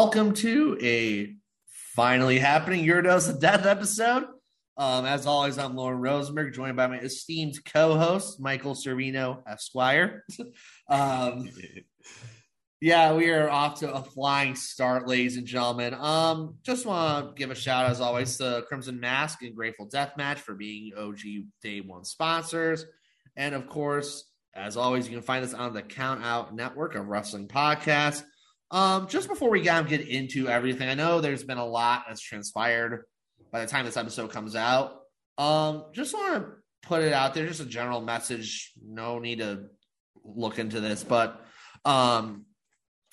Welcome to a finally happening Eurodose of Death episode. Um, as always, I'm Lauren Rosenberg, joined by my esteemed co-host Michael Servino Esquire. um, yeah, we are off to a flying start, ladies and gentlemen. Um, just want to give a shout, out, as always, to Crimson Mask and Grateful Death Match for being OG Day One sponsors, and of course, as always, you can find us on the Count Out Network of Wrestling Podcasts. Um, just before we kind of get into everything, I know there's been a lot that's transpired by the time this episode comes out. Um, just want to put it out there, just a general message. No need to look into this, but um,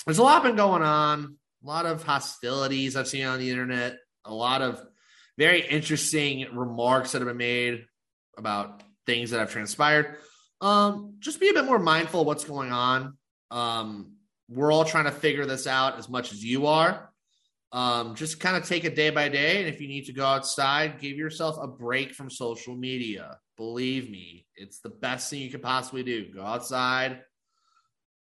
there's a lot been going on. A lot of hostilities I've seen on the internet. A lot of very interesting remarks that have been made about things that have transpired. Um, just be a bit more mindful of what's going on. Um, we're all trying to figure this out as much as you are. Um, just kind of take it day by day. And if you need to go outside, give yourself a break from social media. Believe me, it's the best thing you could possibly do. Go outside,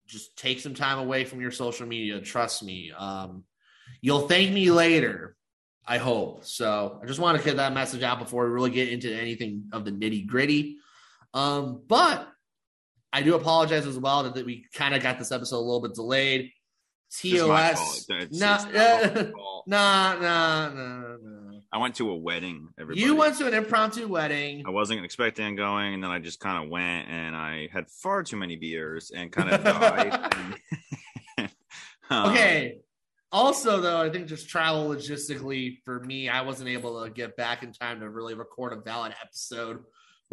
just take some time away from your social media. Trust me. Um, you'll thank me later. I hope. So I just want to get that message out before we really get into anything of the nitty gritty. Um, but I do apologize as well that, that we kind of got this episode a little bit delayed. TOS. Nah, nah, nah, nah, nah. I went to a wedding. Everybody. You went to an impromptu wedding. I wasn't expecting going, and then I just kind of went, and I had far too many beers and kind of died. um, okay. Also, though, I think just travel logistically for me, I wasn't able to get back in time to really record a valid episode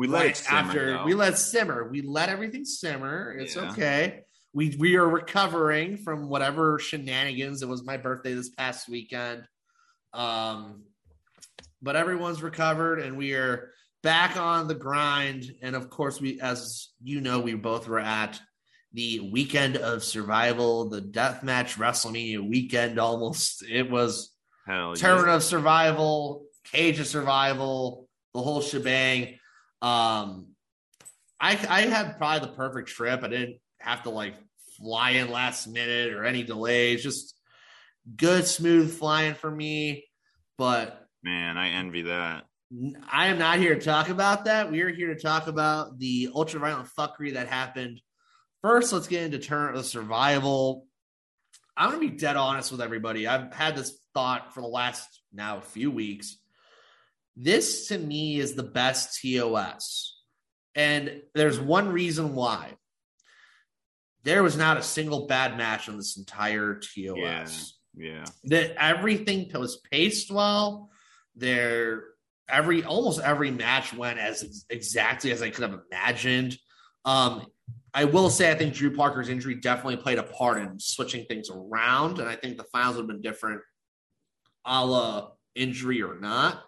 we let right simmer, after though. we let simmer. We let everything simmer. It's yeah. okay. We we are recovering from whatever shenanigans. It was my birthday this past weekend. Um, but everyone's recovered and we are back on the grind. And of course, we as you know, we both were at the weekend of survival, the deathmatch WrestleMania weekend almost. It was Hell Turn of Survival, Cage of Survival, the whole shebang. Um, I I had probably the perfect trip. I didn't have to like fly in last minute or any delays. Just good, smooth flying for me. But man, I envy that. I am not here to talk about that. We are here to talk about the ultra-violent fuckery that happened. First, let's get into turn of survival. I'm gonna be dead honest with everybody. I've had this thought for the last now few weeks. This to me is the best TOS. And there's one reason why. There was not a single bad match on this entire TOS. Yeah. yeah. That everything was paced well. There every almost every match went as exactly as I could have imagined. Um, I will say I think Drew Parker's injury definitely played a part in switching things around, and I think the finals would have been different, a la injury or not.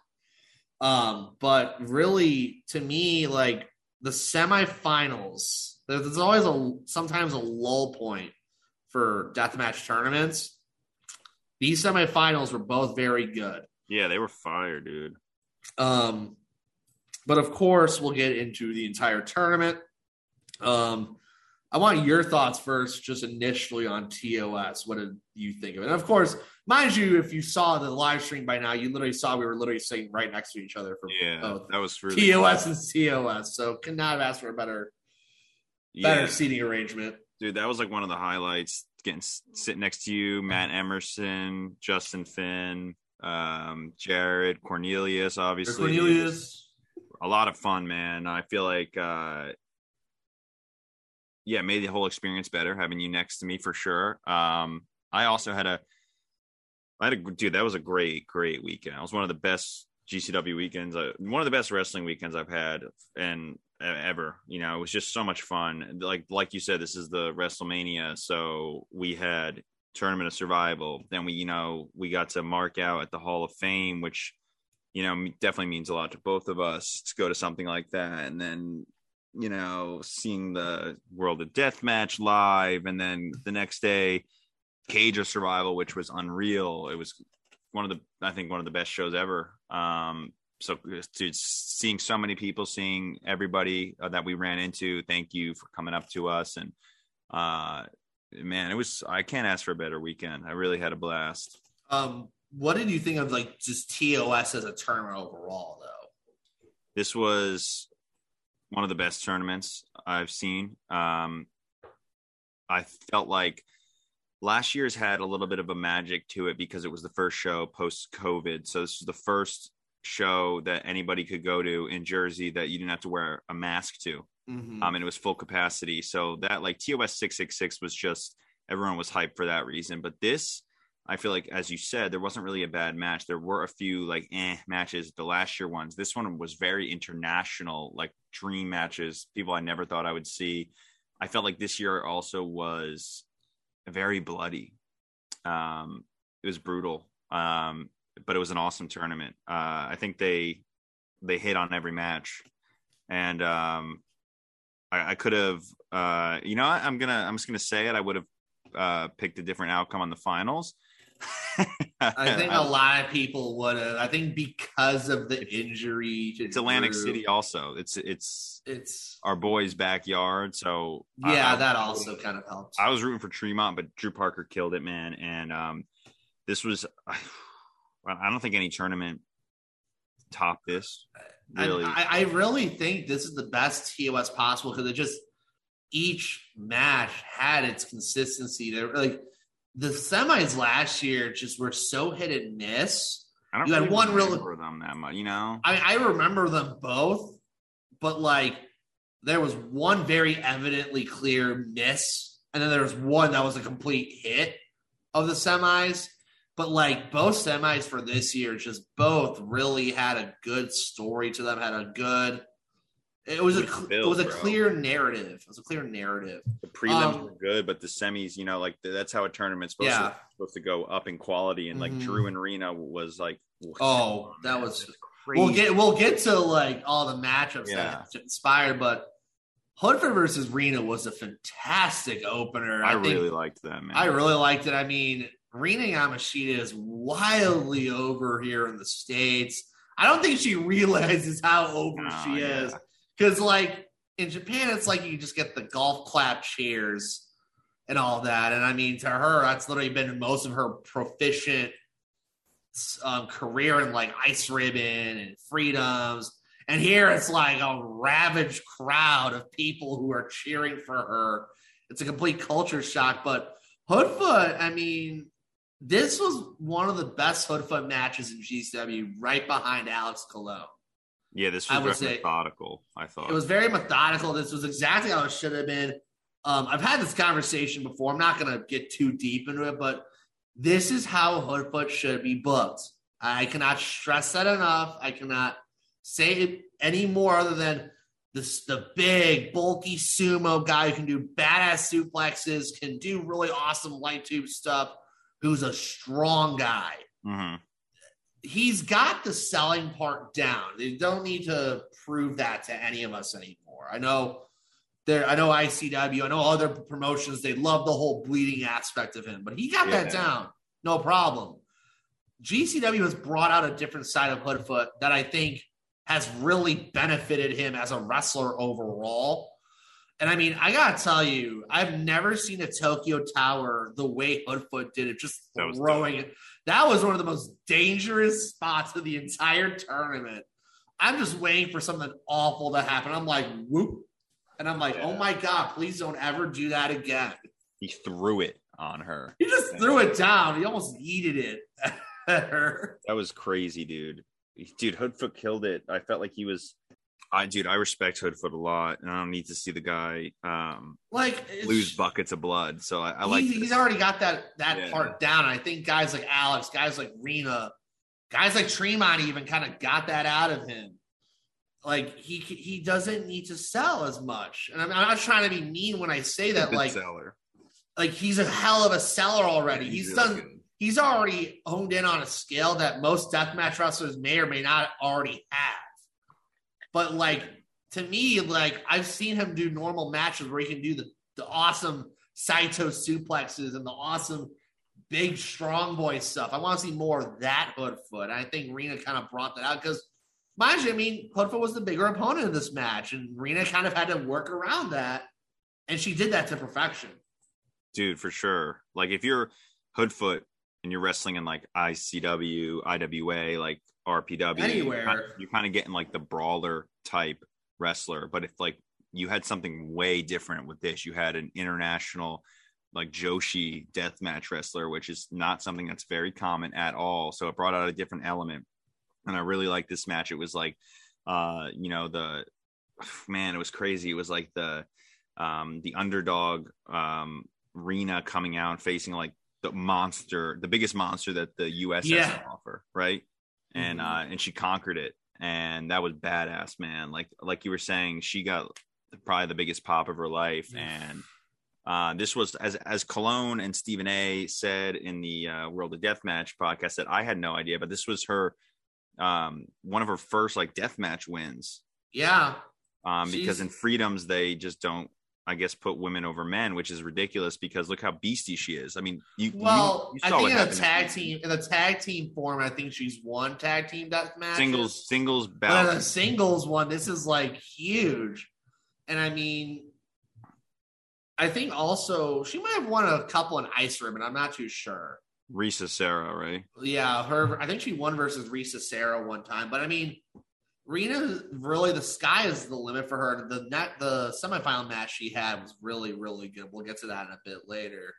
Um, but really, to me, like the semifinals, there's always a sometimes a lull point for deathmatch tournaments. These semifinals were both very good. Yeah, they were fire, dude. Um, but of course, we'll get into the entire tournament. Um, I want your thoughts first, just initially on TOS. What did you think of it? And of course, mind you, if you saw the live stream by now, you literally saw we were literally sitting right next to each other for yeah, both that was really TOS cool. and TOS. So could not have asked for a better, better yeah. seating arrangement. Dude, that was like one of the highlights. Getting sit next to you, Matt Emerson, Justin Finn, um, Jared Cornelius, obviously. Cornelius. A lot of fun, man. I feel like uh, yeah, made the whole experience better having you next to me for sure. Um, I also had a, I had a dude. That was a great, great weekend. It was one of the best GCW weekends, uh, one of the best wrestling weekends I've had and ever. You know, it was just so much fun. Like, like you said, this is the WrestleMania, so we had tournament of survival. Then we, you know, we got to mark out at the Hall of Fame, which, you know, definitely means a lot to both of us to go to something like that. And then, you know, seeing the World of Death match live, and then the next day, Cage of Survival, which was unreal. It was one of the, I think, one of the best shows ever. Um, so, dude, seeing so many people, seeing everybody uh, that we ran into, thank you for coming up to us and uh man, it was I can't ask for a better weekend. I really had a blast. Um, what did you think of like just TOS as a tournament overall, though? This was one of the best tournaments I've seen. Um, I felt like last year's had a little bit of a magic to it because it was the first show post COVID. So this was the first show that anybody could go to in Jersey that you didn't have to wear a mask to. Mm-hmm. Um, and it was full capacity. So that like TOS 666 was just everyone was hyped for that reason. But this, I feel like, as you said, there wasn't really a bad match. There were a few like eh matches, the last year ones. This one was very international, like dream matches, people I never thought I would see. I felt like this year also was very bloody. Um, it was brutal. Um, but it was an awesome tournament. Uh, I think they they hit on every match, and um, I, I could have, uh, you know, I'm gonna, I'm just gonna say it. I would have uh, picked a different outcome on the finals. I think a lot of people would have. I think because of the injury to it's Atlantic Drew, City, also. It's it's it's our boy's backyard, so yeah, I, that also kind of helped. I was rooting for Tremont, but Drew Parker killed it, man. And um, this was, I don't think any tournament top this. Really, I, I really think this is the best TOS possible because it just each match had its consistency. There, like the semis last year, just were so hit and miss. I don't you really had one remember real, them that much, you know. I, I remember them both, but like there was one very evidently clear miss, and then there was one that was a complete hit of the semis. But like both semis for this year, just both really had a good story to them. Had a good. It was a it was a bro. clear narrative. It was a clear narrative. The prelims um, were good, but the semis, you know, like that's how a tournament's supposed yeah. to supposed to go up in quality. And like mm-hmm. Drew and Rina was like, oh, that was. Crazy. We'll get we'll get to like all the matchups yeah. that inspired, but Hoodfoot versus Rina was a fantastic opener. I, I really liked that man. I really liked it. I mean, Rina Yamashita is wildly over here in the States. I don't think she realizes how over oh, she yeah. is. Because, like, in Japan, it's like you just get the golf clap cheers and all that. And I mean, to her, that's literally been most of her proficient um, career in like ice ribbon and freedoms. And here it's like a ravaged crowd of people who are cheering for her. It's a complete culture shock. But Hoodfoot, I mean, this was one of the best Hoodfoot matches in GCW, right behind Alex Colon. Yeah, this was I would say, methodical. I thought it was very methodical. This was exactly how it should have been. Um, I've had this conversation before. I'm not going to get too deep into it, but this is how Hoodfoot should be booked. I cannot stress that enough. I cannot say it any more other than this the big bulky sumo guy who can do badass suplexes, can do really awesome light tube stuff who's a strong guy. Mm-hmm. He's got the selling part down. They don't need to prove that to any of us anymore. I know there. I know ICW. I know other promotions. They love the whole bleeding aspect of him, but he got yeah. that down. No problem. GCW has brought out a different side of Hoodfoot that I think has really benefited him as a wrestler overall. And I mean, I gotta tell you, I've never seen a Tokyo Tower the way Hoodfoot did it, just throwing it. That was one of the most dangerous spots of the entire tournament. I'm just waiting for something awful to happen. I'm like, whoop. And I'm like, oh yeah. oh my God, please don't ever do that again. He threw it on her. He just threw it down. He almost yeeted it at her. That was crazy, dude. Dude, Hoodfoot killed it. I felt like he was I dude, I respect Hoodfoot a lot, and I don't need to see the guy um like lose buckets of blood. So I, I like he's already got that that yeah. part down. I think guys like Alex, guys like Rina, guys like Tremont even kind of got that out of him. Like he he doesn't need to sell as much, and I'm, I'm not trying to be mean when I say that. like seller. like he's a hell of a seller already. He's, really done. good. He's already honed in on a scale that most deathmatch wrestlers may or may not already have. But like to me, like I've seen him do normal matches where he can do the the awesome Saito suplexes and the awesome big strong boy stuff. I want to see more of that Hoodfoot. I think Rina kind of brought that out because, mind you, I mean, Hoodfoot was the bigger opponent in this match, and Rina kind of had to work around that, and she did that to perfection. dude, for sure. Like if you're Hoodfoot and you're wrestling in like ICW, IWA, like RPW, Anywhere. you're kind, you're kind of getting like the brawler type wrestler. But if like you had something way different with this, you had an international like Joshi deathmatch wrestler, which is not something that's very common at all. So it brought out a different element. And I really like this match. It was like uh, you know, the man, it was crazy. It was like the um the underdog um Rina coming out and facing like the monster, the biggest monster that the US has Yeah. to offer, right? And Mhm. uh and she conquered it. And that was badass, man. Like like you were saying, she got probably the biggest pop of her life. And uh, this was as as Colon and Stephen A said in the uh, World of Deathmatch podcast that I had no idea, but this was her um one of her first like deathmatch wins Yeah, um, because in freedoms they just don't i guess put women over men which is ridiculous because look how beasty she is i mean you you- well, you I saw think in a tag team, in the tag team form, I think she's won tag team death matches. singles singles But bout in the singles one, this is like huge. And I mean, I think also she might have won a couple in Ice Ribbon. I'm not too sure. Risa Sera, right? Yeah, her. I think she won versus Risa Sera one time. But I mean, Rina really the sky is the limit for her. The net, the semifinal match she had was really, really good. We'll get to that in a bit later.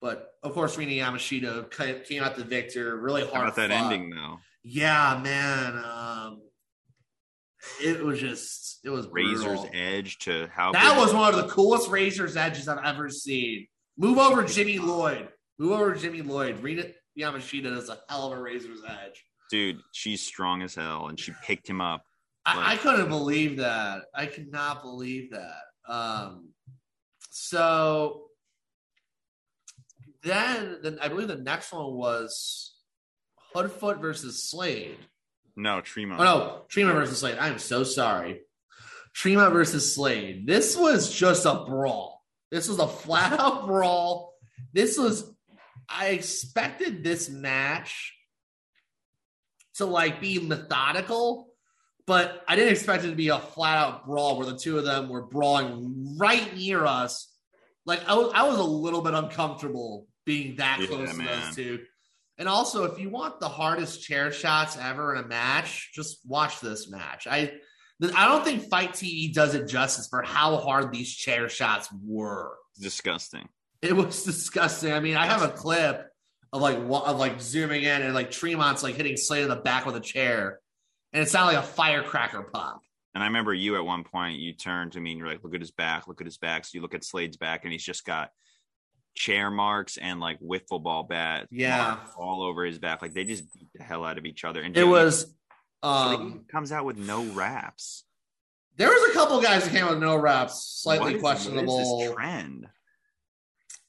But of course, Rina Yamashita came out the victor. Really hard. How about that fought. ending though? Yeah, man. Um, it was just it was Razor's brutal. edge to how That was one of the coolest Razor's edges I've ever seen. Move over, Jimmy Lloyd. Move over, Jimmy Lloyd. Rina Yamashita does a hell of a Razor's edge. Dude. She's strong as hell, and she picked him up. I, I couldn't believe that. I could not believe that. Um, so then, then I believe the next one was Hoodfoot versus Slade. No, Tremont. Oh no, Tremont versus Slade. I am so sorry. Tremont versus Slade. This was just a brawl. This was a flat out brawl. This was I expected this match to like be methodical, but I didn't expect it to be a flat out brawl where the two of them were brawling right near us. Like I was, I was a little bit uncomfortable being that Yeah, close to those two. And also, if you want the hardest chair shots ever in a match, just watch this match. I I don't think FITE TV does it justice for how hard these chair shots were. disgusting. It was disgusting. I mean, I have a clip of like of like zooming in and like Tremont's like hitting Slade in the back with a chair, and it sounded like a firecracker pop. And I remember you at one point, you turned to me and you're like, look at his back, look at his back. So you look at Slade's back and he's just got chair marks and like wiffle ball bat Yeah. all over his back. Like they just beat the hell out of each other. And It was. Um, comes out with no wraps. there was a couple guys that came with no wraps, slightly questionable. This trend?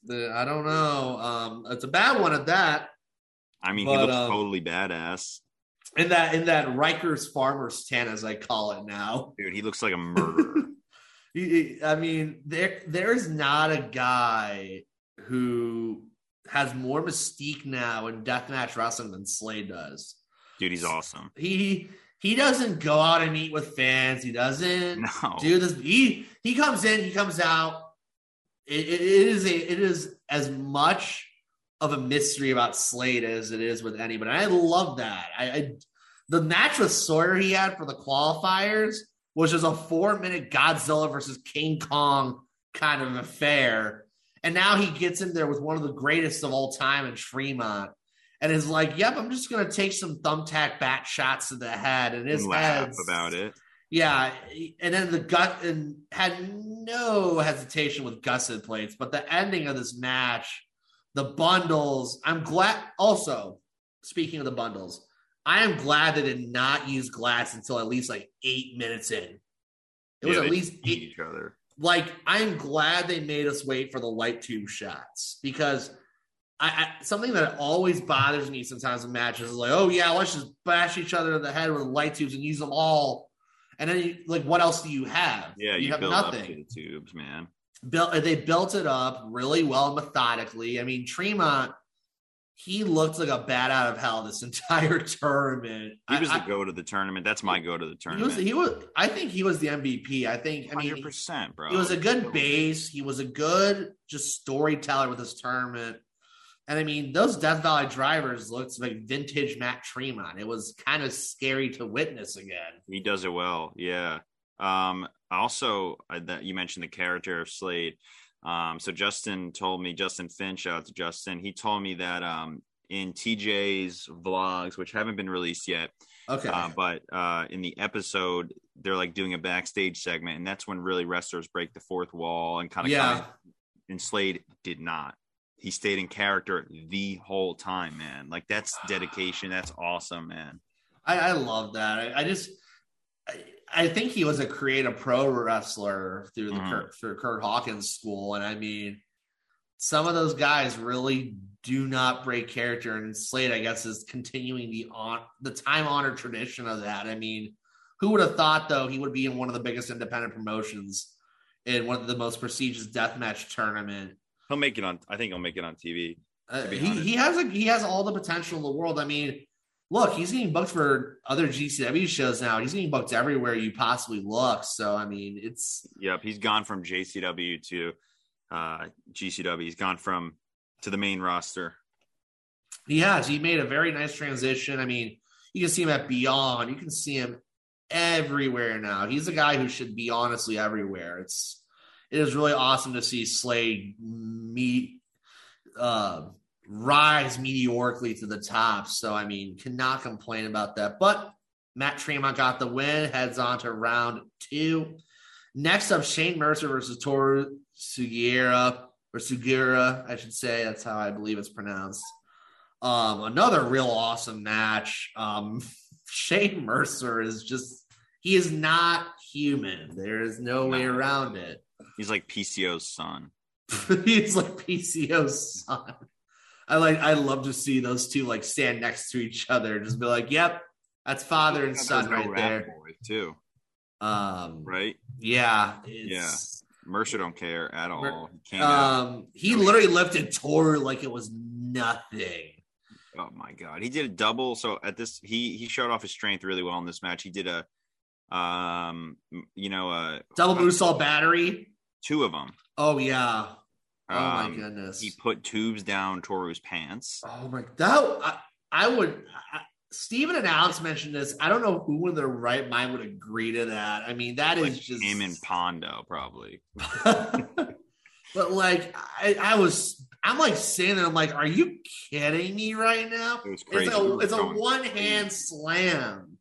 The, I don't know. Um, it's a bad one at that. I mean, But, he looks um, totally badass. In that in that Rikers Farmers tent, as I call it now. Dude, he looks like a murderer. He- I mean, there there's not a guy who has more mystique now in deathmatch wrestling than Slade does. Dude, he's awesome. He he doesn't go out and meet with fans. He doesn't No. do this. He he comes in, he comes out. It, it- is a it is as much of a mystery about Slade as it is with anybody. I love that. I, I the match with Sawyer he had for the qualifiers was just a four minute Godzilla versus King Kong kind of affair. And now he gets in there with one of the greatest of all time in Tremont. And is like, yep, I'm just gonna take some thumbtack bat shots to the head. And his head's- about it. Yeah, and then the gut and had no hesitation with gusset plates, but the ending of this match, the bundles. I'm glad. Also, speaking of the bundles, I am glad they did not use glass until at least like eight minutes in. It was Yeah, at least eight. each other. like I'm glad they made us wait for the light tube shots because I, I something that always bothers me sometimes in matches is like, oh yeah, let's just bash each other in the head with light tubes and use them all. And then, you, like, what else do you have? Yeah, you, have build up nothing. the tubes, man. Built, they built it up really well methodically. I mean, Tremont, he looked like a bat out of hell this entire tournament. He was I, the go to the tournament. That's my go to the I- he tournament. was, he was. I think he was the MVP. I think. I mean, Hundred percent, bro. he was a good base. He was a good just storyteller with this tournament. And I mean, those Death Valley drivers looked like vintage Matt Tremont. It was kind of scary to witness again. He does it well. Yeah. Um, also, I, that you mentioned the character of Slade. Um, so Justin told me, Justin Finch, shout out to Justin. He told me that um, in TJ's vlogs, which haven't been released yet, Okay. uh, but uh, in the episode, they're like doing a backstage segment, and that's when really wrestlers break the fourth wall and kind of yeah. And Slade did not. He stayed in character the whole time, man. Like that's dedication. That's awesome, man. I, I love that. I, I just, I, I think he was a Create A Pro wrestler through the Mhm. Curt, through Curt Hawkins school, and I mean, some of those guys really do not break character. And Slade, I guess, is continuing the on the time honored tradition of that. I mean, who would have thought though he would be in one of the biggest independent promotions in one of the most prestigious deathmatch tournament? He'll make it on. I think he'll make it on TV. Uh, he, honest. he has a he has all the potential in the world. I mean, look, he's getting booked for other GCW shows now. He's getting booked everywhere you possibly look. So I mean, it's Yep, he's gone from JCW to uh, GCW. He's gone from to the main roster. he has he made a very nice transition. I mean, you can see him at Beyond. You can see him everywhere now. He's a guy who should be honestly everywhere. It's it is really awesome to see Slade meet uh rise meteorically to the top. So I mean, cannot complain about that. But Matt Tremont got the win, heads on to round two. Next up, Shane Mercer versus Toru Sugiura, or Sugira, I should say. That's how I believe it's pronounced. Um, another real awesome match. Um, Shane Mercer is just he is not human. There is no way around it. He's like PCO's son. He's like PCO's son. I like I love to see those two like stand next to each other and just be like, Yep, that's father and son no right there. boy, too. Um Right? yeah, it's, Mercer don't care at all. He came out. um he literally lifted Toru like it was nothing. Oh my god, he did a double. So at this, he he showed off his strength really well in this match. He did a, um, you know, a Double moonsault battery. Two of them. Oh yeah. Oh my Um, goodness. He put tubes down Toru's pants. Oh my that I, I would I, Steven and Alex mentioned this. I don't know who in their right mind would agree to that. I mean, that is Like just him and Pondo probably. but like I, I was I'm like sitting there, I'm like, are you kidding me right now? It was crazy. It's a were it's a one crazy. hand slam.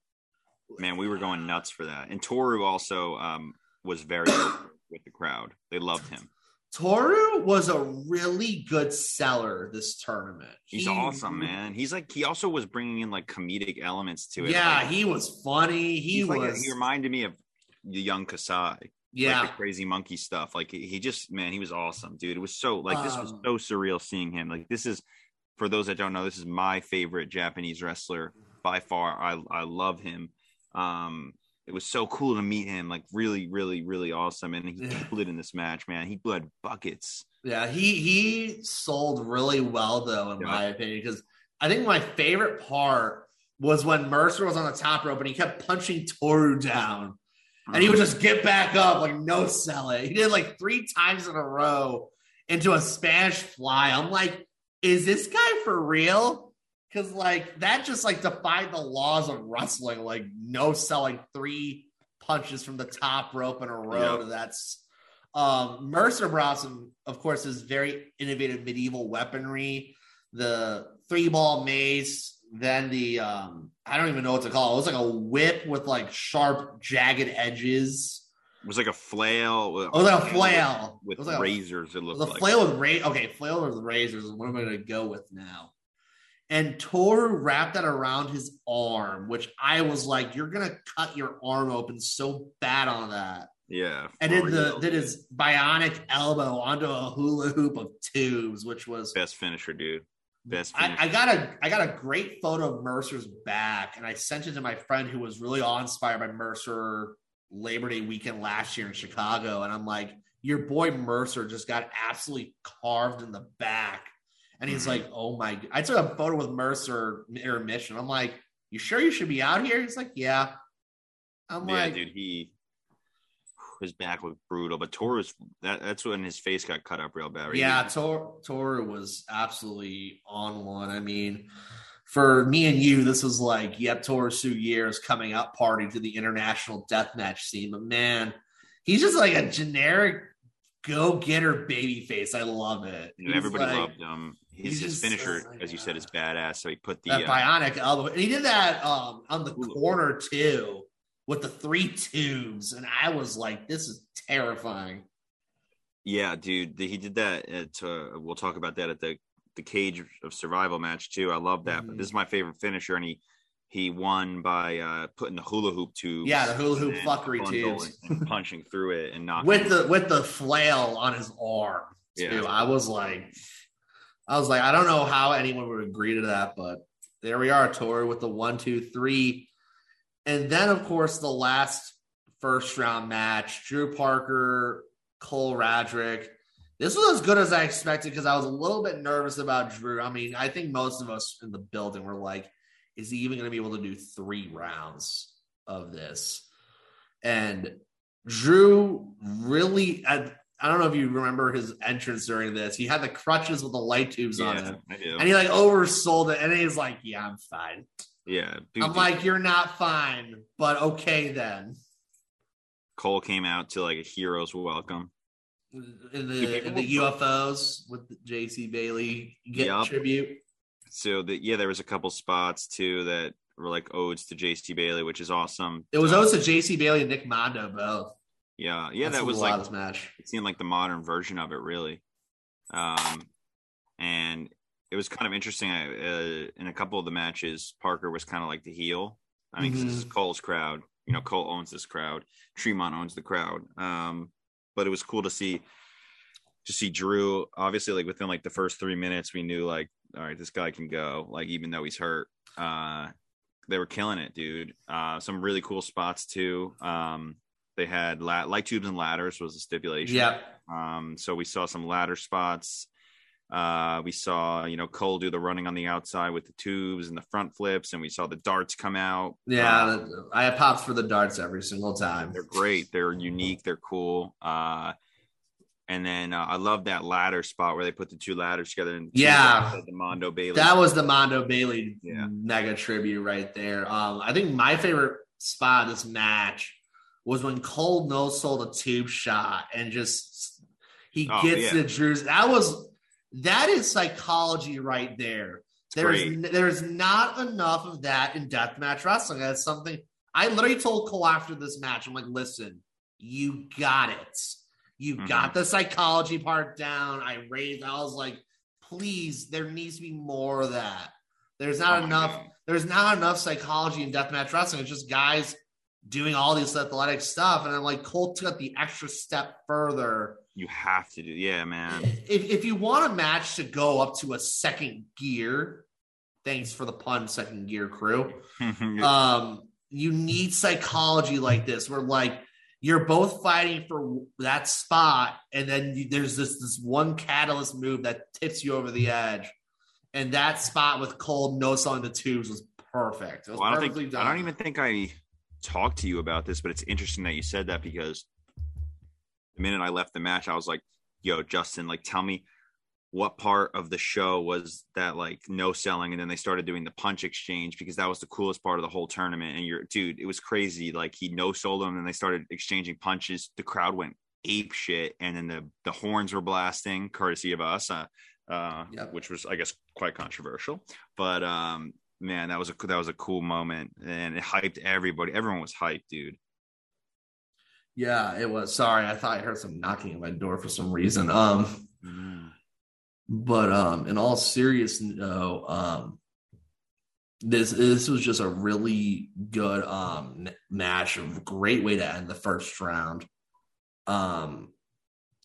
Man, we were going nuts for that. And Toru also um was very with the crowd. They loved him. Toru was a really good seller this tournament. He's He- awesome, man. He's like he also was bringing in like comedic elements to it. Yeah, Like, he was funny. He was like he reminded me of the young Kasai. yeah. like the crazy monkey stuff. Like he he just man, he was awesome, dude. It was so like this was Um, so surreal seeing him. Like this is for those that don't know, this is my favorite Japanese wrestler by far. I I love him. Um it was so cool to meet him, like really, really, really awesome. And he Yeah. killed it in this match, man. He bled buckets. Yeah, he he sold really well though, in Yeah. my opinion, because I think my favorite part was when Mercer was on the top rope and he kept punching Toru down, and he would just get back up like no sell it. He did like three times in a row into a Spanish fly. I'm like, is this guy for real? Because like that just like defied the laws of wrestling, like no selling three punches from the top rope in a row. Yeah. That's um, Mercer some, of course, is very innovative medieval weaponry, the three ball mace, then the um, I don't even know what to call it. It was like a whip with like sharp, jagged edges. It was like a flail. It was like a flail. with like a- razors. It looked like the like flail with ra- okay, flail with razors is what I'm going to go with now. And Toru wrapped that around his arm, which I was like, "You're going to cut your arm open so bad on that." Yeah. and then the did his bionic elbow onto a hula hoop of tubes, which was best finisher, dude. Best I. I got a I got a great photo of Mercer's back, and I sent it to my friend who was really awe inspired by Mercer Labor Day weekend last year in Chicago, and I'm like, your boy Mercer just got absolutely carved in the back, and he's like, mm-hmm. oh my! I took a photo with Mercer intermission. I'm like, you sure you should be out here? He's like, yeah. I'm yeah, like, dude, he his back was brutal, but Toru's that that's when his face got cut up real bad. right? Yeah, Tor Toru was absolutely on one. I mean, for me and you, this was like, yep, Toru years coming up party to the international deathmatch scene. But man, he's just like a generic go getter baby face. I love it. He's everybody like- loved him. His, he's his finisher, as you said, is badass. So he put the that uh, bionic elbow. And he did that um on the Ooh. corner too with the three tubes. And I was like, this is terrifying. Yeah, dude, he did that. At, uh, we'll talk about that at the the cage of survival match too. I love that. But Mhm. this is my favorite finisher, and he he won by uh, putting the hula hoop tube. Yeah, the hula hoop fuckery tubes. and punching through it and knocking with the with the flail on his arm too. Yeah. I was like, I was like, I don't know how anyone would agree to that, but there we are, Toru, with the one, two, three, and then of course the last first round match: Drew Parker, Cole Radrick. This was as good as I expected because I was a little bit nervous about Drew. I mean, I think most of us in the building were like, is he even going to be able to do three rounds of this? And Drew really, I don't know if you remember his entrance during this. He had the crutches with the light tubes on Yeah, him, I and he like oversold it. And he's like, "Yeah, I'm fine." yeah, dude, I'm dude, like, "You're not fine, but okay then." Cole came out to like a hero's welcome. In the in the UFOs with JC Bailey get Yup. tribute. So that yeah, there was a couple spots too that were like odes to JC Bailey, which is awesome. It was Uh, also JC Bailey and Nick Mondo both. Yeah, yeah, That's that was like match. it seemed like the modern version of it, really. Um, and it was kind of interesting. I, uh, in a couple of the matches, Parker was kind of like the heel. I mean, 'cause this is Cole's crowd. You know, Cole owns this crowd. Tremont owns the crowd. Um, but it was cool to see to see Drew. Obviously, like within like the first three minutes, we knew like, all right, this guy can go. Like even though he's hurt, uh, they were killing it, dude. Uh, some really cool spots too. Um, they had la- light tubes and ladders was the stipulation. Yep. Um, so we saw some ladder spots. Uh, we saw, you know, Cole do the running on the outside with the tubes and the front flips, and we saw the darts come out. Yeah, the- I have pops for the darts every single time. they're great. They're unique. They're cool. Uh, and then uh, I love that ladder spot where they put the two ladders together. And Yeah. the Mondo Bailey. That was the Mondo Bailey Yeah. mega tribute right there. Um, I think my favorite spot of this match was when Cole no sold a tube shot and just he Oh, gets yeah. the Drew's. That was that is psychology right there. There is there is not enough of that in deathmatch wrestling. That's something I literally told Cole after this match. I'm like, listen, you got it. You Mhm. got the psychology part down. I raised. I was like, please, there needs to be more of that. There's not Oh enough. There's not enough psychology in deathmatch wrestling. It's just guys doing all this athletic stuff, and I'm like, Cole took the extra step further. You have to do. Yeah, man. If if you want a match to go up to a second gear, thanks for the pun, second gear crew. um, you need psychology like this, where like you're both fighting for that spot, and then you, there's this this one catalyst move that tips you over the edge, and that spot with Cole no selling the tubes was perfect. It was Well, I don't think done. I don't even think I talked to you about this, but it's interesting that you said that because the minute I left the match, I was like, "Yo, Justin, like, tell me what part of the show was that like no selling?" And then they started doing the punch exchange because that was the coolest part of the whole tournament. And you're, dude, it was crazy. Like he no sold them, and they started exchanging punches. The crowd went ape shit, and then the the horns were blasting, courtesy of us. Uh, uh, Yep. which was, I guess, quite controversial. But um, man, that was a that was a cool moment, and it hyped everybody. Everyone was hyped, dude. Yeah, it was. Sorry, I thought I heard some knocking at my door for some reason. Um, but um, in all seriousness, no, um, this this was just a really good um match. A great way to end the first round. Um,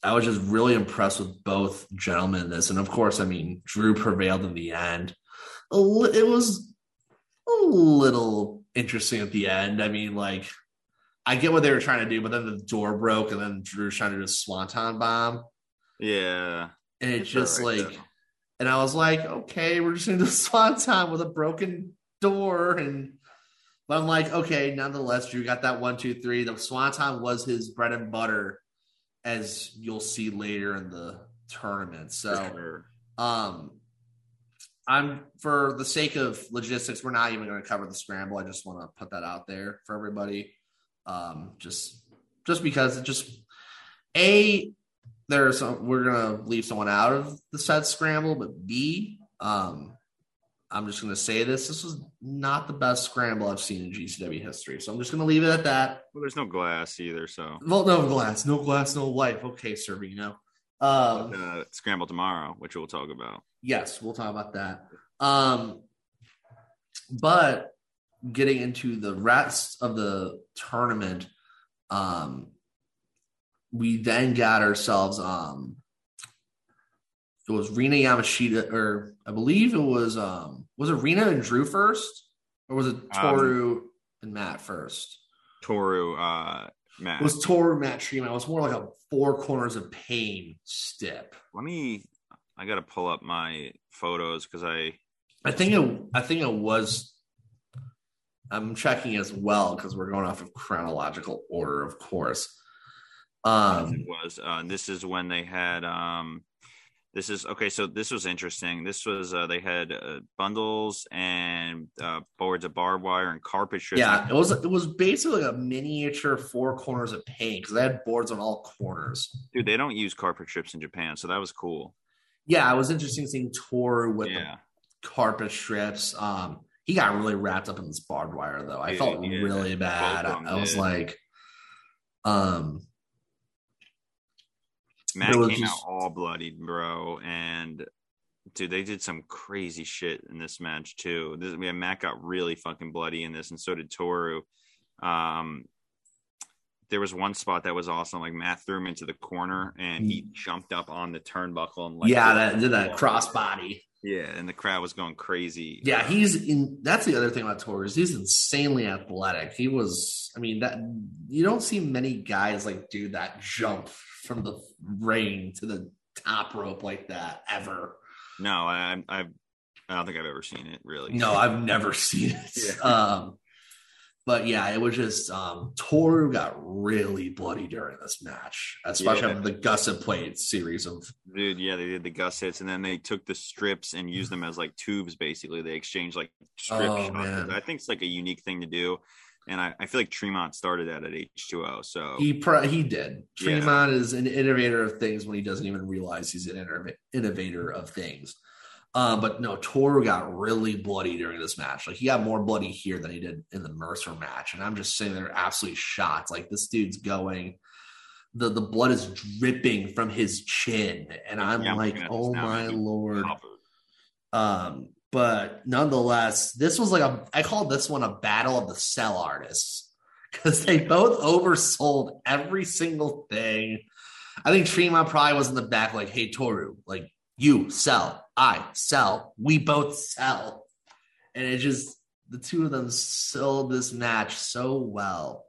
I was just really impressed with both gentlemen in this, and of course, I mean, Drew prevailed in the end. It was a little interesting at the end. I mean, like, I get what they were trying to do, but then the door broke, and then Drew's trying to do a swanton bomb. Yeah, and it's just right, like, though. and I was like, okay, we're just gonna do a swanton with a broken door, and but I'm like, okay, nonetheless, Drew got that one, two, three. The swanton was his bread and butter as you'll see later in the tournament. So, um, I'm for the sake of logistics, we're not even going to cover the scramble. I just want to put that out there for everybody. Um, just just because it just a there's some, we're gonna leave someone out of the set scramble, but B, um, I'm just going to say this. This was not the best scramble I've seen in GCW history. So I'm just going to leave it at that. Well, there's no glass either. So, well, no glass, no glass, no life. Okay, Servino. Um, uh, scramble tomorrow, which we'll talk about. Yes, we'll talk about that. Um, but getting into the rest of the tournament, um, we then got ourselves um it was Rina Yamashita, or I believe it was um was it Rina and Drew first, or was it um, Toru um, and Matt first? Toru, uh, Matt. It was Toru, Matt Tremont. It was more like a four corners of pain step. Let me. I got to pull up my photos because I. I think it. I think it was. I'm checking as well because we're going off of chronological order, of course. Um, it was. Uh, this is when they had um, this is okay so this was interesting. This was uh, they had uh, bundles and uh, boards of barbed wire and carpet strips. Yeah it was it was basically like a miniature four corners of pain because they had boards on all corners. Dude they don't use carpet strips in japan so that was cool. Yeah it was interesting seeing toru with yeah. the carpet strips. Um he got really wrapped up in this barbed wire though. I dude, felt yeah, really bad. I, I was like um Matt came just... out all bloodied, bro, and dude, they did some crazy shit in this match too. This, yeah, Matt got really fucking bloody in this, and so did Toru. Um, there was one spot that was awesome. Like Matt threw him into the corner, and he mm. jumped up on the turnbuckle and like yeah, that did that crossbody. Yeah, and the crowd was going crazy. Yeah, he's in. That's the other thing about Toru is he's insanely athletic. He was. I mean, that you don't see many guys like do that jump from the ring to the top rope like that ever. No, I, I, I don't think I've ever seen it really. No, I've never seen it. Yeah. Um, but yeah, it was just um, Toru got really bloody during this match, especially yeah. the gusset plate series of. Dude, yeah, they did the gussets, and then they took the strips and used them as like tubes. Basically, they exchanged like strip oh, shots. I think it's like a unique thing to do and I, I, feel like Tremont started that at H2O. So he pro- he did. Tremont yeah. is an innovator of things when he doesn't even realize he's an innovator of things. Uh, but no, Toru got really bloody during this match. Like he got more bloody here than he did in the Mercer match, and I'm just sitting they're absolutely shocked. Like this dude's going, the the blood is dripping from his chin, and I'm yeah, like, oh my lord. Um, but nonetheless, this was like a I called this one a battle of the sell artists because they both oversold every single thing. I think Tremont probably was in the back, like, hey Toru, like you sell, I sell, we both sell. And it just the two of them sold this match so well.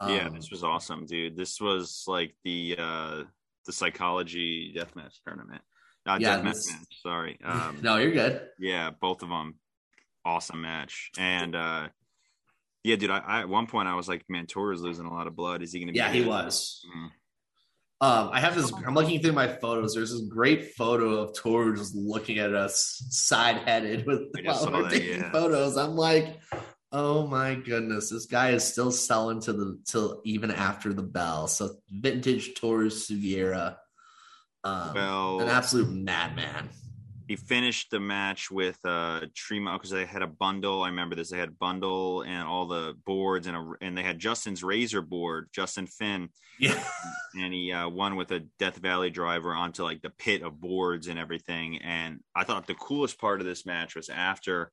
Um, yeah, this was awesome, dude. This was like the uh the psychology deathmatch tournament. Uh, yeah, this... match. Sorry. Um, no, you're good. Yeah, both of them, awesome match. And uh, yeah, dude, I, I, at one point I was like, man, is losing a lot of blood. Is he going to? Yeah, he was. Mm-hmm. Um, I have this. I'm looking through my photos. There's this great photo of Toru just looking at us side headed with while we're that, taking yeah. photos. I'm like, oh my goodness, this guy is still selling to the till even after the bell. So vintage Toru Sugiura um, well, an absolute madman. He finished the match with uh Tremont because they had a bundle. I remember this. They had bundle and all the boards and a, and they had Justin's razor board, Justin Finn. Yeah, and he uh, won with a Death Valley driver onto like the pit of boards and everything. And I thought the coolest part of this match was after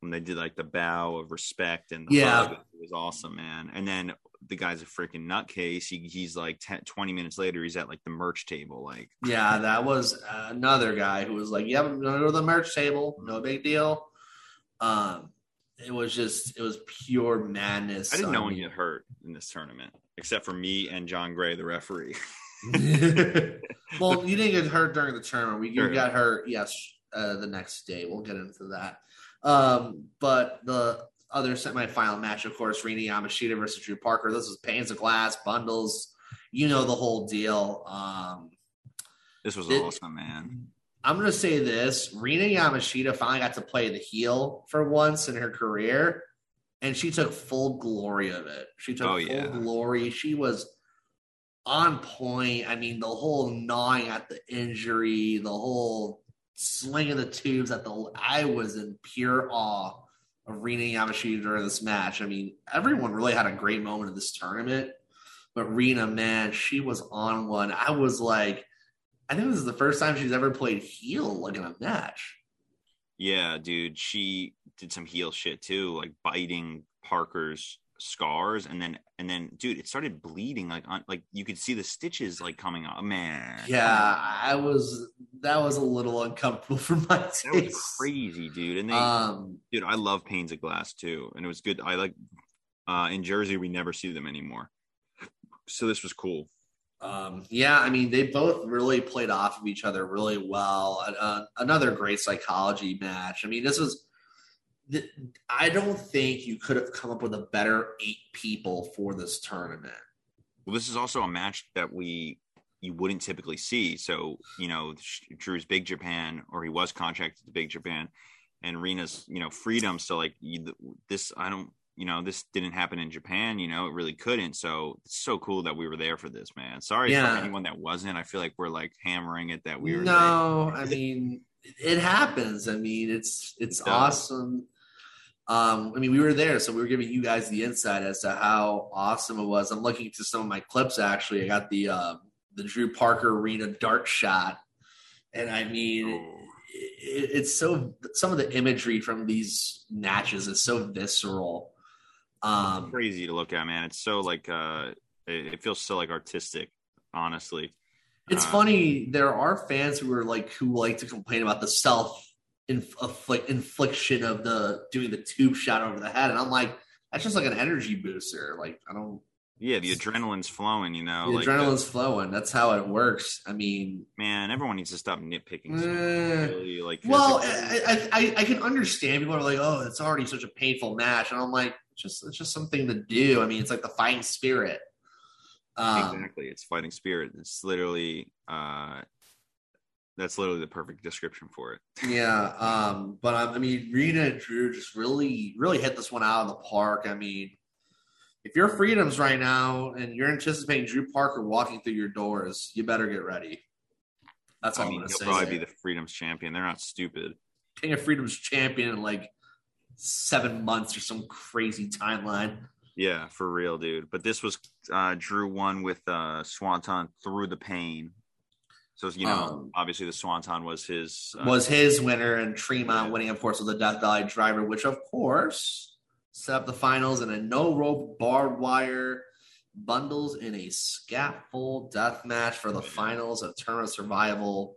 when they did like the bow of respect and the yeah, hug. it was awesome, man. And then the guy's a freaking nutcase. He, he's like 10, 20 minutes later, he's at like the merch table. Like, Yeah, that was another guy who was like, "Yeah, I'm gonna go to the merch table. No big deal." Um, it was just it was pure madness. I didn't know one get hurt in this tournament, except for me and John Gray, the referee. well, you didn't get hurt during the tournament. We you got hurt, yes, uh, the next day. We'll get into that. Um, but the other semifinal match, of course, Rina Yamashita versus Drew Parker. This was panes of glass, bundles. You know the whole deal. Um, This was It- awesome, man. I'm gonna say this: Rina Yamashita finally got to play the heel for once in her career, and she took full glory of it. She took Oh, full yeah. glory. She was on point. I mean, the whole gnawing at the injury, the whole slinging the tubes at the. I was in pure awe Rina Yamashita during this match. I mean, everyone really had a great moment in this tournament, but Rina, man, she was on one. I was like. I think this is the first time she's ever played heel like in a match. Yeah, dude, she did some heel shit too, like biting Parker's scars, and then and then, dude, it started bleeding. Like on, like you could see the stitches like coming up. Man, Yeah, I was that was a little uncomfortable for my that was taste. crazy, dude. And they, Um, dude, I love panes of glass too, and it was good. I like uh in Jersey, we never see them anymore, so this was cool. um, yeah, I mean, they both really played off of each other really well. Uh, another great psychology match. I mean, this was. Th- I don't think you could have come up with a better eight people for this tournament. Well, this is also a match that we you wouldn't typically see. So you know, Drew's Big Japan, or he was contracted to Big Japan, and Rina's you know freedom. So like you, this, I don't, you know, this didn't happen in Japan. You know, it really couldn't. So it's so cool that we were there for this, man. Sorry Yeah. for anyone that wasn't. I feel like we're like hammering it that we were. no, I mean it happens. I mean it's it's It awesome. Um, I mean we were there, so we were giving you guys the insight as to how awesome it was. I'm looking to some of my clips actually. I got the um the Drew Parker arena dart shot, and I mean there. it, it's so some of the imagery from these matches is so visceral. Um, crazy to look at, man. It's so like uh, it, it feels so like artistic, honestly. It's Uh, funny. There are fans who are like who like to complain about the self inflict, infliction of the doing the tube shot over the head, and I'm like, that's just like an energy booster. Like I don't. Yeah, the adrenaline's flowing. You know, The like adrenaline's flowing. That's how it works. I mean, man, everyone needs to stop nitpicking. Eh, really, like, well. I, I I I can understand people are like, oh, it's already such a painful match, and I'm like, it's just it's just something to do. I mean, it's like the fighting spirit. Um, exactly, it's fighting spirit. It's literally, uh, that's literally the perfect description for it. Yeah, um, but um, I mean, Rina and Drew just really, really hit this one out of the park. I mean, if you're Freedoms right now and you're anticipating Drew Parker walking through your doors, you better get ready. That's all I I mean, am he'll gonna probably say. be the Freedom's champion. They're not stupid. King of Freedom's champion in like seven months or some crazy timeline. Yeah, for real, dude. But this was uh, Drew won with uh, Swanton through the pain. So you know, Um, obviously the Swanton was his. Uh, was his winner, and Tremont Yeah. winning, of course, with the Death Valley driver, which of course set up the finals in a no rope barbed wire bundles in a scaffold death match for the finals of Tournament Survival.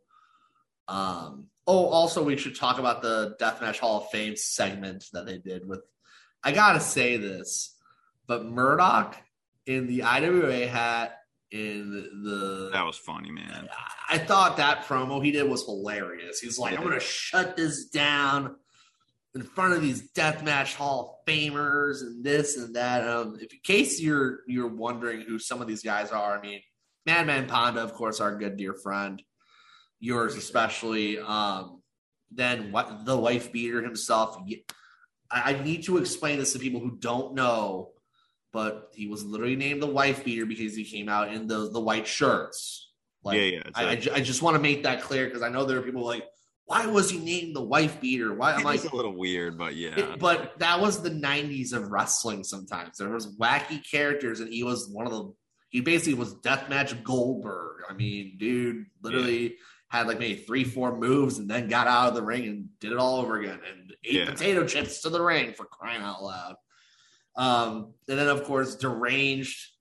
Um, oh, also we should talk about the Deathmatch Hall of Fame segment that they did with. I gotta say this, but Murdoch in the IWA hat in the that was funny, man. I thought that promo he did was hilarious. He's like, I'm going to shut this down in front of these deathmatch Hall of Famers and this and that. Um, if, in case you're you're wondering who some of these guys are, I mean, Madman Pondo, of course, our good dear friend, yours especially. Um, then what the wife beater himself. I, I need to explain this to people who don't know, but he was literally named the wife beater because he came out in the the white shirts. Like, yeah, yeah. it's I, I, I just want to make that clear because I know there are people like, why was he named the wife beater? Why? I'm like, a little weird, but yeah. it- but that was the 90s of wrestling sometimes. There was wacky characters, and he was one of the, he basically was Deathmatch Goldberg. I mean, dude literally had like maybe three, four moves and then got out of the ring and did it all over again and ate Yeah. potato chips to the ring for crying out loud. Um, and then of course deranged,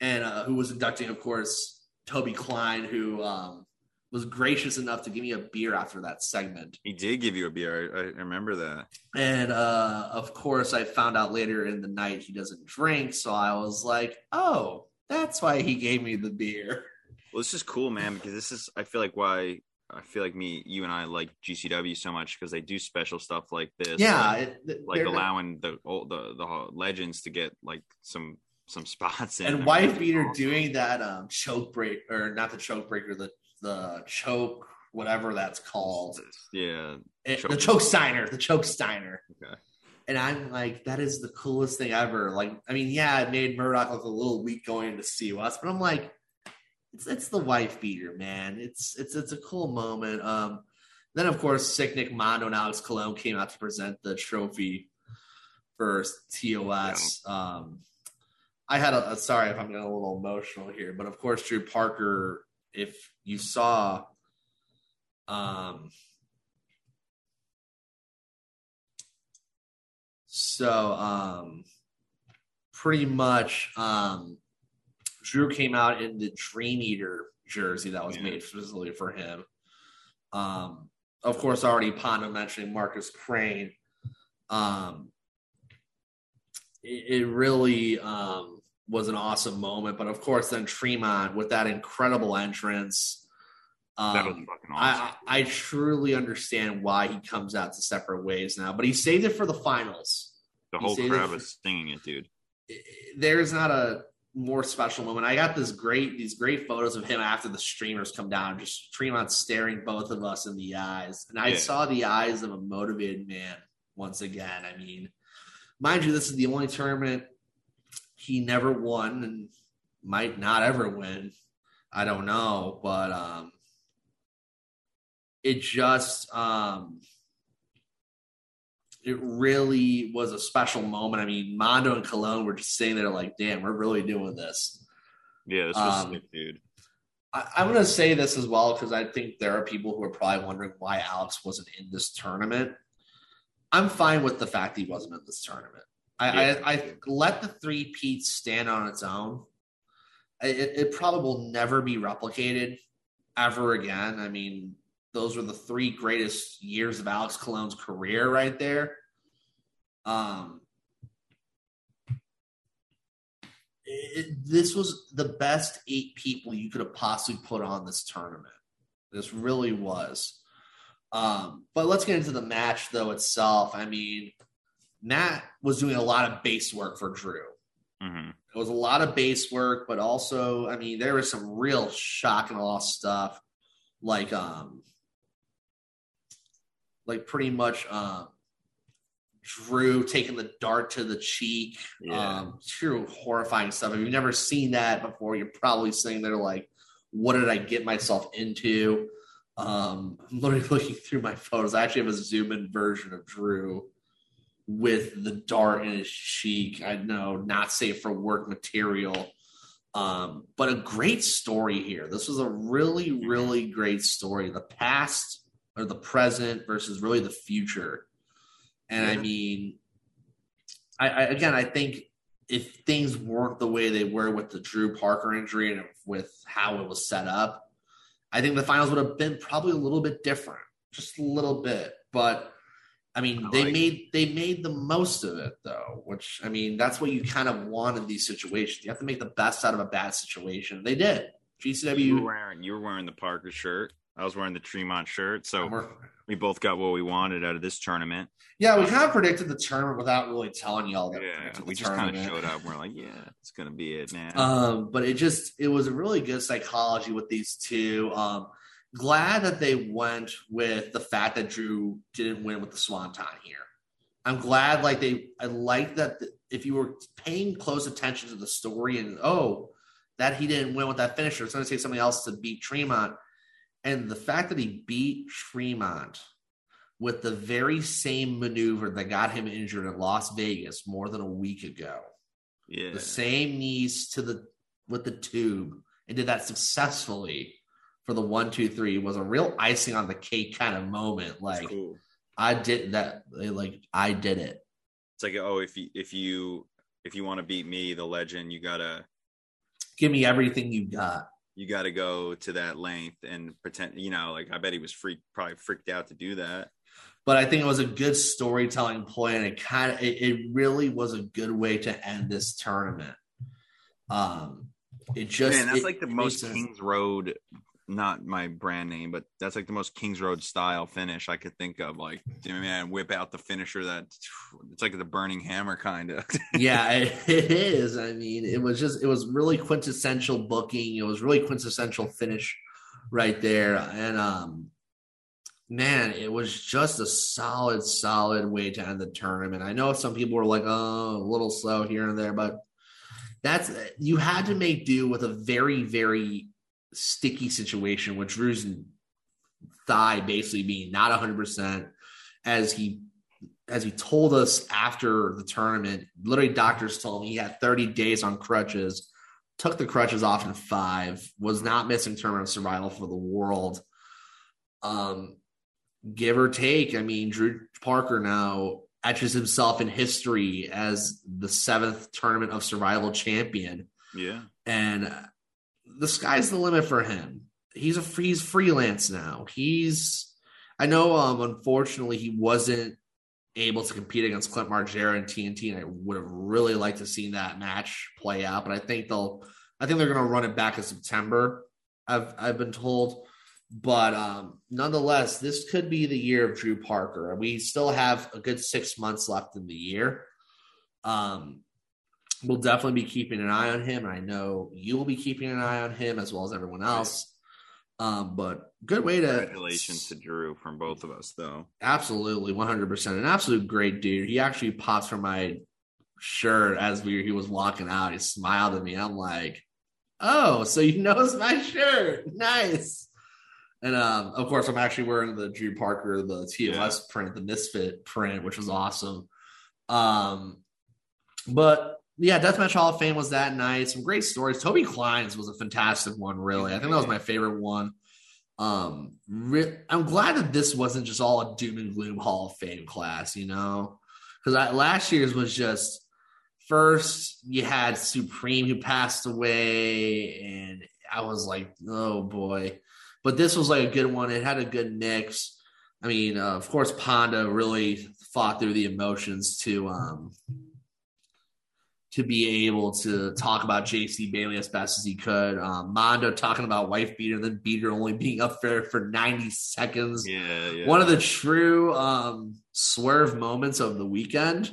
and uh, who was inducting, of course, Toby Klein, who um, was gracious enough to give me a beer after that segment. He did give you a beer. I, I remember that. And uh, of course, I found out later in the night he doesn't drink, so I was like, oh, that's why he gave me the beer. Well, this is cool, man, because this is I feel like why I feel like me, you and I like GCW so much because they do special stuff like this. Yeah, like, it- like allowing the old the the legends to get like some some spots in. And wife beater awesome. doing that um choke break or not the choke breaker, the the choke whatever that's called. Yeah, It- Choke- the choke steiner, the choke steiner. Okay. And I'm like, that is the coolest thing ever. Like, I mean, yeah, it made Murdoch look a little weak going into COS, but I'm like, it's it's the wife beater, man. It's it's it's a cool moment. Um, then of course, Sick Nick Mondo and Alex Colon came out to present the trophy for TOS. Um, I had a, a sorry if I'm getting a little emotional here, but of course, Drew Parker. If you saw, um, so um, pretty much, um, Drew came out in the Dream Eater jersey that was Yeah. made specifically for him. Um, of course, already Pondo mentioning Marcus Crane. Um, it, it really um, was an awesome moment, but of course, then Tremont with that incredible entrance. that was Um, fucking awesome. I, I truly understand why he comes out to separate ways now, but he saved it for the finals. the whole crowd was singing it, dude. There's not a more special moment. I got this great these great photos of him after the streamers come down, just Tremont staring both of us in the eyes, and I Yeah. saw the eyes of a motivated man once again. I mean, mind you, this is the only tournament he never won and might not ever win. I don't know, but um, it just um, it really was a special moment. I mean, Mondo and Colon were just sitting there like, "Damn, we're really doing this." Yeah, this was Um, sick, dude. I, I'm going to say this as well because I think there are people who are probably wondering why Alex wasn't in this tournament. I'm fine with the fact he wasn't in this tournament. I, Yeah. I, I let the three Pete's stand on its own. It, it probably will never be replicated ever again. I mean, those were the three greatest years of Alex Colon's career right there. Um, it, this was the best eight people you could have possibly put on this tournament. This really was. Um, but let's get into the match though itself. I mean, Matt was doing a lot of base work for Drew. hmm It was a lot of base work, but also, I mean, there was some real shock and awe stuff, like um, like pretty much um, Drew taking the dart to the cheek. Yeah. Um, true horrifying stuff. If you've never seen that before, you're probably sitting there like, "What did I get myself into?" Um, I'm literally looking through my photos. I actually have a zoom in version of Drew with the dart in his cheek. I know not safe for work material. Um, but a great story here. This was a really, really great story. The past or the present versus really the future. And I mean, I, I again, I think if things weren't the way they were with the Drew Parker injury and with how it was set up, I think the finals would have been probably a little bit different, just a little bit. But I mean, I they like- made they made the most of it though, which I mean, that's what you kind of want in these situations. You have to make the best out of a bad situation. They did. You were GCW. wearing you were wearing the Parker shirt. I was wearing the Tremont shirt. So we're- both got what we wanted out of this tournament. yeah, we kind of predicted the tournament without really telling y'all that. we Yeah, we the just kind of showed up. We're like, yeah, it's gonna be it, man. Um, but it just it was a really good psychology with these two. Um, glad that they went with the fact that Drew didn't win with the Swanton here. I'm glad, like they, I like that. The, if you were paying close attention to the story and oh, that he didn't win with that finisher, it's going to take something else to beat Tremont, and the fact that he beat Tremont with the very same maneuver that got him injured in Las Vegas more than a week ago. Yeah, the same knees to the with the tube and did that successfully for the one two three. Was a real icing on the cake kind of moment. Like cool. i did that like i did it. It's like, oh, if you if you if you want to beat me, the legend, you gotta Give me everything you got. You gotta go to that length and pretend. You know, like I bet he was freaked, probably freaked out to do that. But I think it was a good storytelling play, and it kind of it, it really was a good way to end this tournament. Um, it just Man, that's it- like the most. Kings Road, not my brand name, but that's like the most Kings Road style finish I could think of. Like, man, whip out the finisher that it's like the burning hammer kind of. yeah, it, is. I mean, it was just it was really quintessential booking. It was really quintessential finish right there. And um man, it was just a solid, solid way to end the tournament. I know some people were like, oh, a little slow here and there, but that's you had to make do with a very, very sticky situation with Drew's thigh basically being not 100% as he as he told us after the tournament, literally doctors told me he had 30 days on crutches, took the crutches off in five, was not missing tournament of survival for the world. Um, give or take, I mean, Drew Parker now etches himself in history as the seventh tournament of survival champion, yeah. and the sky's the limit for him. He's a he's freelance now. He's I know um unfortunately he wasn't able to compete against Clint Margera and TNT, and I would have really liked to see that match play out. But I think they'll, I think they're going to run it back in September. I've I've been told, but um, nonetheless, this could be the year of Drew Parker. We still have a good six months left in the year. Um, we'll definitely be keeping an eye on him, and I know you will be keeping an eye on him as well as everyone else. Um, but good way to Congratulations to Drew from both of us, though. Absolutely, one hundred percent, an absolute great dude. He actually pops from my shirt as we he was walking out. He smiled at me. I'm like, "Oh, so you noticed my shirt? Nice." And um, of course, I'm actually wearing the Drew Parker, the TOS Yeah. print, the Misfit print, which was awesome. Um, but yeah, Deathmatch Hall of Fame was that night. Some great stories. Toby Klein's was a fantastic one, really. I think that was my favorite one. Um, re- I'm glad that this wasn't just all a doom and gloom Hall of Fame class, you know, because last year's was just first you had Supreme who passed away, and I was like, oh boy. But this was like a good one. It had a good mix. I mean, uh, of course, Pondo really fought through the emotions to um to be able to talk about JC Bailey as best as he could. Um, Mondo talking about wife beater, then beater only being up there for 90 seconds. Yeah, yeah. One of the true um, swerve moments of the weekend.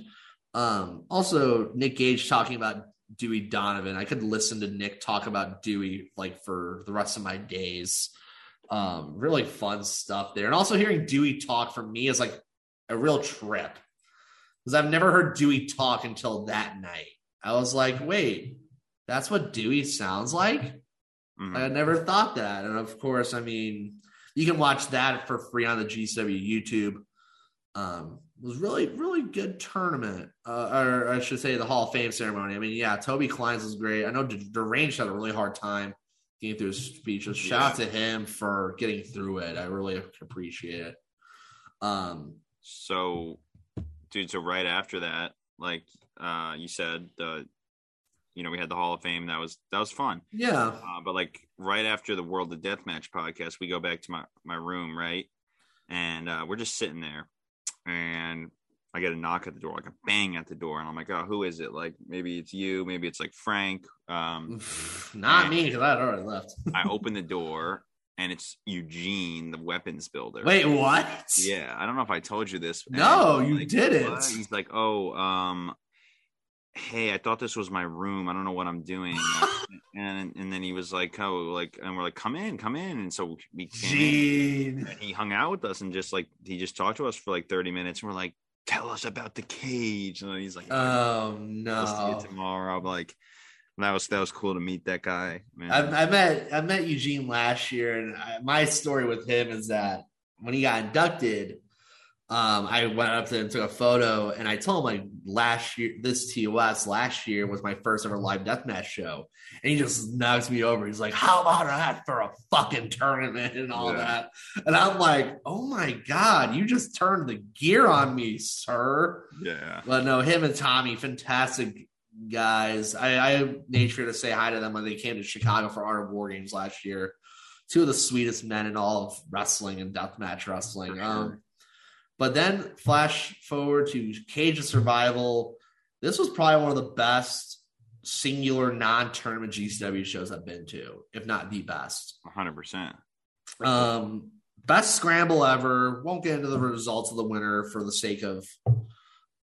Um, also, Nick Gage talking about Dewey Donovan. I could listen to Nick talk about Dewey like for the rest of my days. Um, really fun stuff there. And also hearing Dewey talk for me is like a real trip because I've never heard Dewey talk until that night. I was like, wait, that's what Dewey sounds like? Mhm. I never thought that. And of course, I mean, you can watch that for free on the GCW YouTube. Um, it was really, really good tournament. Uh, or I should say the Hall of Fame ceremony. I mean, yeah, Toby Kleins was great. I know D- Deranged had a really hard time getting through his speech. So shout out to him for getting through it. I really appreciate it. Um, So, dude, so right after that, like uh, you said, the you know we had the Hall of Fame. That was that was fun. yeah. Uh, but like right after the World of Deathmatch podcast, we go back to my my room, right? And uh, we're just sitting there, and I get a knock at the door, like a bang at the door, and I'm like, oh, who is it? Like maybe it's you, maybe it's like Frank. Um, Not me, because I had already left. I open the door, and it's Eugene, the weapons builder. Wait, what? Yeah, I don't know if I told you this. No, you like, didn't. what? He's like, oh, um, hey, I thought this was my room. I don't know what I'm doing. and and then he was like, oh, like, and we're like, come in, come in. And so we came in, and he hung out with us and just like he just talked to us for like 30 minutes. And we're like, tell us about the cage. And he's like, Oh no. tomorrow. I'm like, that was that was cool to meet that guy. Man. I, I met I met Eugene last year, and I, my story with him is that when he got inducted, um, I went up to him, took a photo, and I told him like last year, this TOS last year was my first ever live deathmatch show, and he just knocks me over. He's like, "How about that for a fucking tournament and all Yeah. that?" And I'm like, "Oh my god, you just turned the gear on me, sir." yeah. But no, him and Tommy, fantastic guys. I, I made sure to say hi to them when they came to Chicago for Art of War games last year. Two of the sweetest men in all of wrestling and deathmatch wrestling. Um, but then flash forward to Cage of Survival. This was probably one of the best singular non-tournament GCW shows I've been to, if not the best. 100%. Um, best scramble ever. Won't get into the results of the winner for the sake of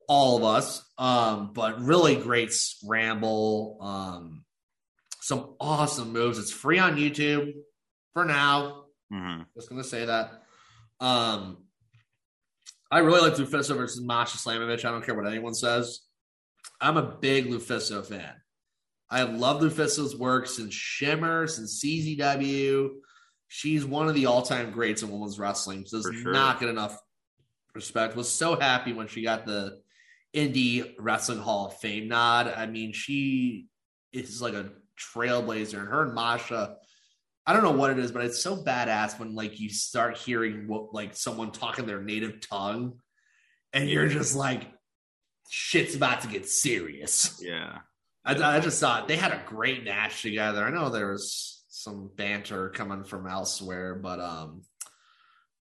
all of us. Um, but really great scramble. Um, some awesome moves. It's free on YouTube for now. Mm-hmm. Just gonna say that. Um, I really like Lufisto versus Masha Slamovich. I don't care what anyone says. I'm a big Lufisto fan. I love Lufisto's work since Shimmer, since CZW. She's one of the all-time greats in women's wrestling. Does sure. not get enough respect. Was so happy when she got the Indie Wrestling Hall of Fame nod. I mean, she is like a trailblazer, and her and Masha. I don't know what it is, but it's so badass when like you start hearing what like someone talking their native tongue, and you're just like, shit's about to get serious. Yeah. I, I just thought they had a great match together. I know there was some banter coming from elsewhere, but um,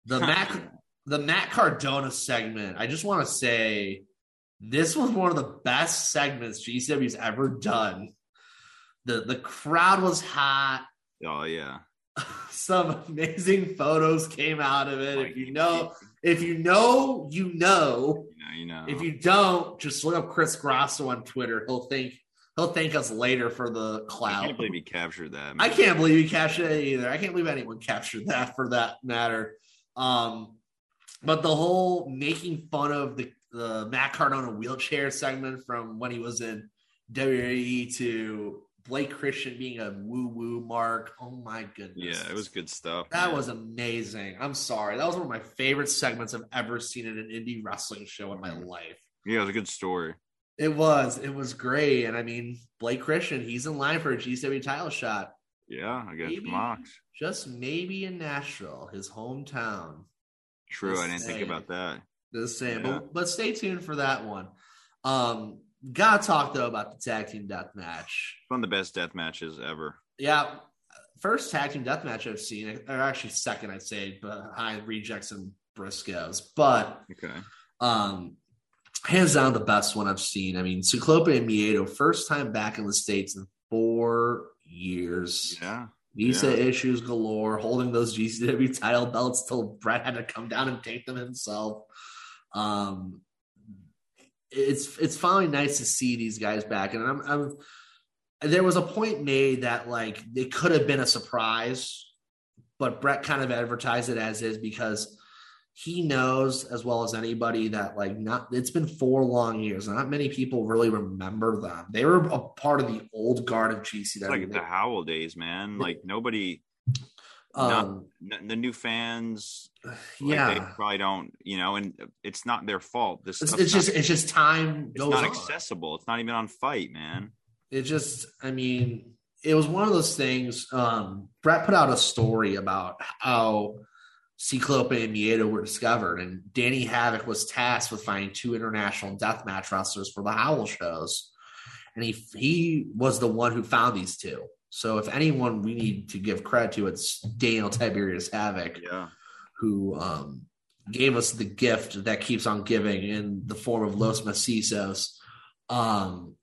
the Matt the Matt Cardona segment. I just want to say this was one of the best segments GCW's ever done. the The crowd was hot. Oh, yeah. Some amazing photos came out of it. If you know, if you know, you know. You know, you know. If you don't, just look up Chris Grosso on Twitter. He'll think he'll thank us later for the cloud. I can't believe he captured that. I can't believe he captured it either. I can't believe anyone captured that for that matter. Um, but the whole making fun of the, the Matt Cardona wheelchair segment from when he was in WWE to Blake Christian being a woo woo mark. Oh my goodness. Yeah, it was good stuff. That man. was amazing. I'm sorry. That was one of my favorite segments I've ever seen in an indie wrestling show in my life. Yeah, it was a good story. It was. It was great. And I mean, Blake Christian, he's in line for a GCW title shot. Yeah, I guess Maybe. Mox. Just maybe in Nashville, his hometown. True, I didn't think about that. Just saying. Yeah. But, but stay tuned for that one. Um, gotta talk though about the tag team death match. One of the best death matches ever. Yeah. First tag team death match I've seen, or actually second, I'd say, behind Rejects and Briscoes. But Okay. Um, hands down the best one I've seen. I mean, Ciclope and Miedo, first time back in the States in four years. Yeah. Visa yeah. issues galore, holding those GCW title belts till Brett had to come down and take them himself. Um, it's it's finally nice to see these guys back, and I'm, I'm there was a point made that like it could have been a surprise, but Brett kind of advertised it as is because he knows as well as anybody that like not it's been four long years. Not many people really remember them. They were a part of the old guard of GCW. It's like the Howell days, man. Like nobody, um, n- the new fans, like, yeah, they probably don't, you know, and it's not their fault. This it's, it's just it's just time it's not on. accessible. It's not even on FITE, man. It just, I mean, it was one of those things. Um, Brett put out a story about how Ciclope and Miedo were discovered, and Danny Havoc was tasked with finding two international deathmatch wrestlers for the Howl shows, and he he was the one who found these two. So, if anyone we need to give credit to, it's Daniel Tiberius Havoc Yeah. who um, gave us the gift that keeps on giving in the form of Los Macizos. Um,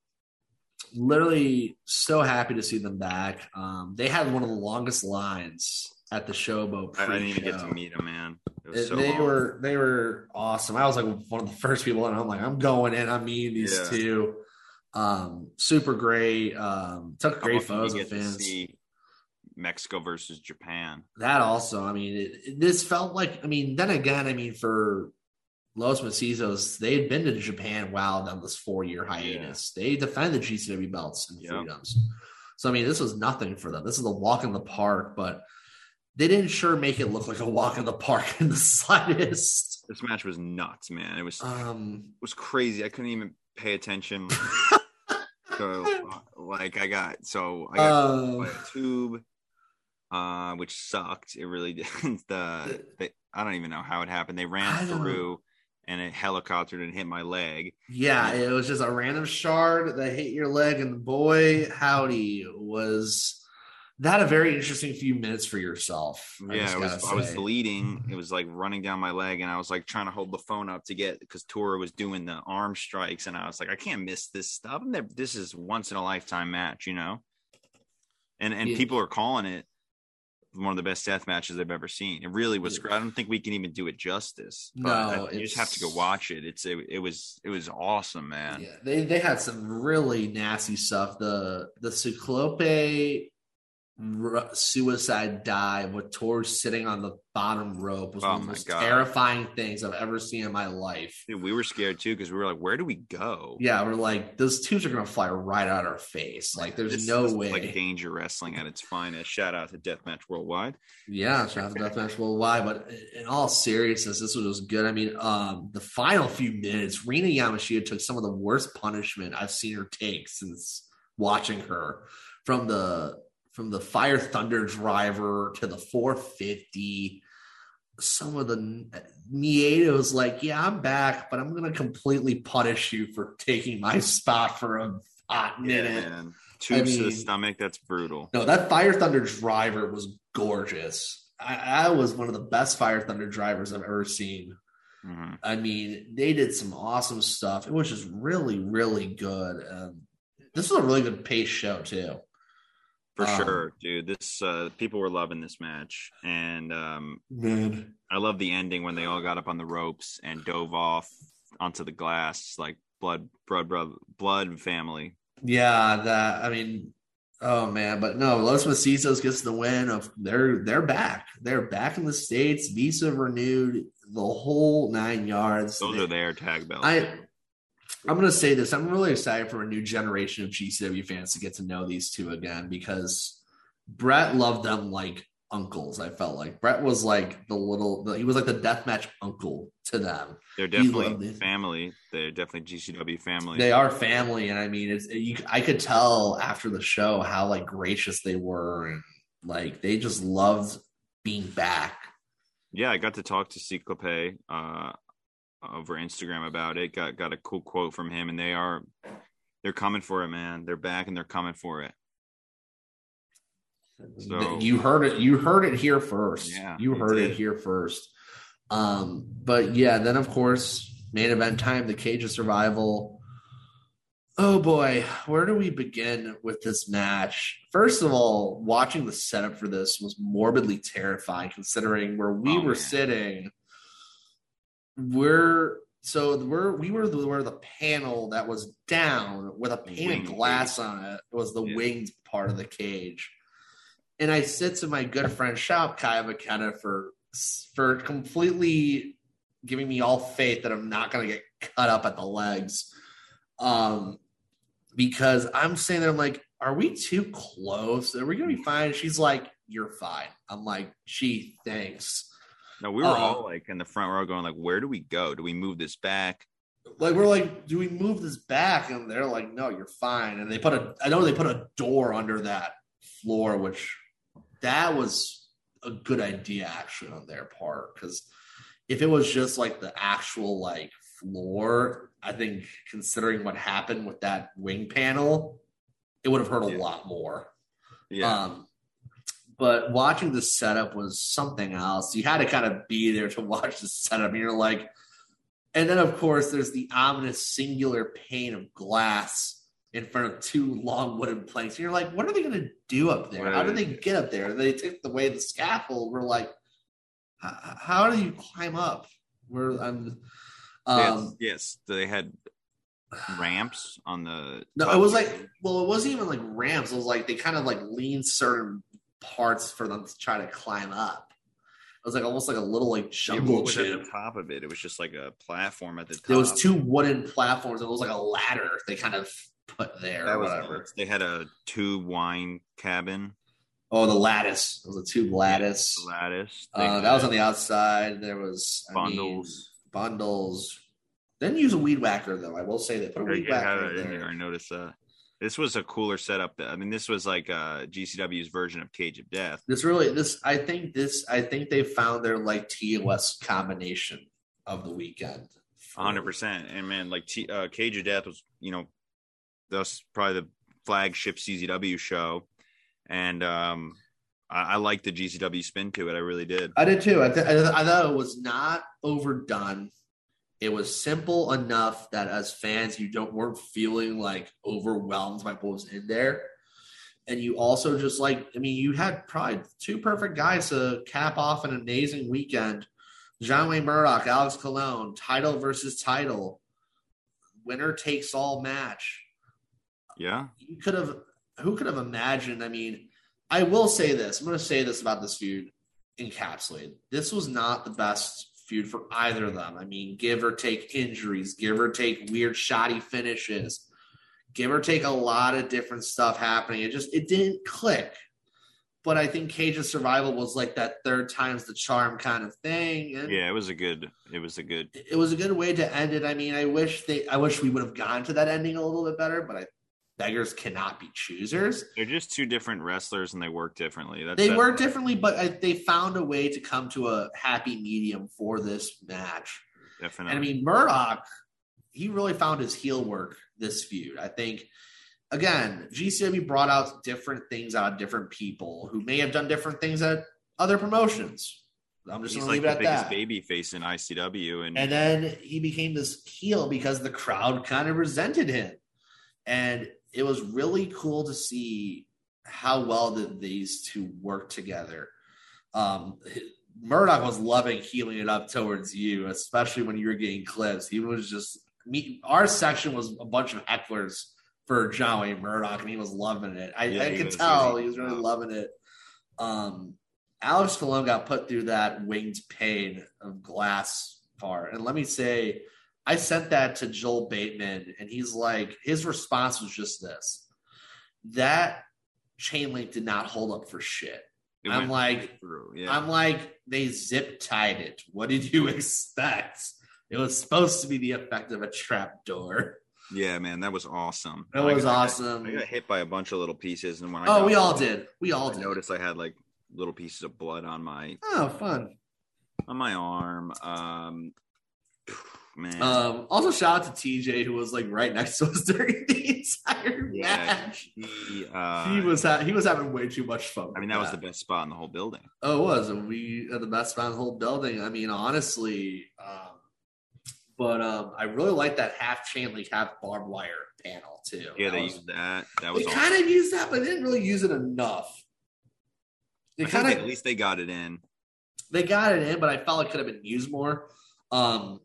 literally so happy to see them back. Um, they had one of the longest lines at the showboat. I, I didn't even get to meet him, man. It was It- so they long. were they were awesome. I was like one of the first people, and I'm like, I'm going in. I'm meeting these Yeah. two. Um, super great. Um, took great photos of fans. Mexico versus Japan. That also, I mean, it, it- this felt like, I mean, then again, I mean, for Los Macizos, they had been to Japan while on this four year hiatus. They defended the GCW belts and Yep. freedoms. So, I mean, this was nothing for them. This is a walk in the park, but they didn't sure make it look like a walk in the park in the slightest. This match was nuts, man. It was Um, it was crazy. I couldn't even pay attention. so uh, like I got so I got uh, by a tube, uh, which sucked. It really did. the, the I don't even know how it happened. They ran through. and it helicoptered and hit my leg. Yeah, it was just a random shard that hit your leg, and the boy, howdy, was that a very interesting few minutes for yourself. I yeah, I was, I was bleeding. It mm-hmm. was like running down my leg, and I was like trying to hold the phone up to get because Toru was doing the arm strikes, and I was like, I can't miss this stuff. And this is once in a lifetime match, you know. And and Yeah. people are calling it one of the best death matches I've ever seen. It really was. Yeah. great. I don't think we can even do it justice. but No, I- you just have to go watch it. It's it, it was it was awesome, man. Yeah, they they had some really nasty stuff. The the Ciclope r- suicide dive with Tor sitting on the bottom rope was Oh one of the most God. terrifying things I've ever seen in my life. Dude, we were scared too because we were like, where do we go? Yeah, we're like those tubes are gonna fly right out our face. Like there's This no way. Like danger wrestling at its finest. Shout out to Deathmatch Worldwide. Yeah, shout out to Deathmatch Worldwide. But in all seriousness, this was good. I mean, um, the final few minutes, Rina Yamashita took some of the worst punishment I've seen her take since watching her from the from the Fire Thunder driver to the 450. Some of the Miedo was like, "Yeah, I'm back, but I'm gonna completely punish you for taking my spot for a hot minute." man. Tubes to the stomach. That's brutal. No, that Fire Thunder driver was gorgeous. I, I was one of the best Fire Thunder drivers I've ever seen. Mhm. I mean, they did some awesome stuff. It was just really, really good. Um, this was a really good pace show too. For Um, sure, dude. This uh people were loving this match. And um Man, I love the ending when they all got up on the ropes and dove off onto the glass like blood blood blood, blood family. yeah, that I mean, oh man, but no, Los Macizos gets the win. Of they're they're back. They're back in the states. Visa renewed the whole nine yards. Those They- are their tag belts. I I'm gonna say this. I'm really excited for a new generation of GCW fans to get to know these two again because Brett loved them like uncles. I felt like Brett was like the little. The, he was like the deathmatch uncle to them. They're definitely family. They're definitely GCW family. They are family, and I mean, it's you. I could tell after the show how like gracious they were, and like they just loved being back. yeah, I got to talk to Ciclope uh over Instagram about it. Got got a cool quote from him and they are they're coming for it, man. They're back and they're coming for it. So- you heard it. You heard it here first. Yeah, you heard it here first. Um, but yeah, then of course, main event time, the cage of survival. Oh boy, where do we begin with this match? First of all, watching the setup for this was morbidly terrifying, considering where we Oh, were man. sitting. We're so we're we were the, where the panel that was down with a painted glass cage. on it was the Yeah. winged part of the cage. And I said to my good friend Shop Kaya McKenna for for completely giving me all faith that I'm not going to get cut up at the legs. Um, because I'm saying that I'm like, are we too close? Are we going to be fine? She's like, you're fine. I'm like, gee, thanks. No, we were Uh, all like in the front row going like, where do we go? Do we move this back? Like we're like, do we move this back? And they're like, no, you're fine. And they put a, I know they put a door under that floor, which that was a good idea actually on their part because if it was just like the actual like floor, I think considering what happened with that wing panel, it would have hurt a Yeah. lot more. Yeah. Um, but watching the setup was something else. You had to kind of be there to watch the setup. And you're like, and then of course there's the ominous singular pane of glass in front of two long wooden planks. And you're like, what are they going to do up there? What How do they get up there? They took way the scaffold. We're like, how, do you climb up? We're um, um yes, yes, they had ramps on the No, it was like well, it wasn't even like ramps. It was like they kind of like leaned certain parts for them to try to climb up. It was like almost like a little like Yeah, jungle what was at the top of it? It was just like a platform at the top. There was two wooden platforms. It was like a ladder they kind of put there That was whatever. They had a tube wine cabin Oh, the lattice. It was a tube lattice. lattice. Uh, that was on the outside. There was I mean, bundles. bundles. Didn't use a weed whacker though. I will say that. put a weed had whacker in in there. I noticed that. This was a cooler setup. That, I mean, this was like uh, GCW's version of Cage of Death. This really, this I think this I think they found their like TOS combination of the weekend hundred percent. And man, like T- uh, Cage of Death was, you know, that's probably the flagship CZW show, and um, I, I like the GCW spin to it. I really did. I did too. I, th- I thought it was not overdone. It was simple enough that as fans, you don't weren't feeling like overwhelmed by what was in there. And you also just like, I mean, you had probably two perfect guys to cap off an amazing weekend. John Wayne Murdoch, Alex Colon, title versus title, winner takes all match. Yeah, You could have, who could have imagined? I mean, I will say this. I'm going to say this about this feud encapsulated. This was not the best feud for either of them. I mean, give or take injuries, give or take weird shoddy finishes, give or take a lot of different stuff happening. It just it didn't click. But I think Cage of Survival was like that third time's the charm kind of thing. And yeah, it was a good. It was a good. it was a good way to end it. I mean, I wish they I wish we would have gone to that ending a little bit better, but I beggars cannot be choosers. They're just two different wrestlers, and they work differently. That's They work differently, but I, they found a way to come to a happy medium for this match. definitely. And I mean, Murdoch, he really found his heel work this feud. I think, again, GCW brought out different things out of different people who may have done different things at other promotions. I'm just he's to like leave the it at biggest that. baby face in ICW, and, And then he became this heel because the crowd kind of resented him. And it was really cool to see how well did these two work together. Um, Murdoch was loving healing it up towards you, especially when you were getting clips. He was just me. Our section was a bunch of hecklers for John Wayne Murdoch, and he was loving it. I, Yeah, I could tell He he was- really loving it. Um, Alex Colon got put through that winged pane of glass part, and let me say, I sent that to Joel Bateman, and he's like, his response was just this: that chain link did not hold up for shit. it I'm like, through. Yeah, I'm like, they zip tied it. What did you expect? It was supposed to be the effect of a trap door. yeah, man, that was awesome. That I was got- awesome. I got hit by a bunch of little pieces, and when I Oh, we all did. We all I did. noticed I had like little pieces of blood on my Oh, fun. on my arm. Um, man, Um, also, shout out to TJ who was like right next to us during the entire yeah, match. he, uh, he was ha- he was having way too much fun. I mean, with that was the best spot in the whole building. Oh, it was. And we had the best spot in the whole building. I mean, honestly, um, but um, I really like that half chain link, half barbed wire panel too. Yeah, That they was- used that. That They was awesome. kind of used that, but they didn't really use it enough. They kind of at least they got it in. they got it in, but I felt it could have been used more. Um,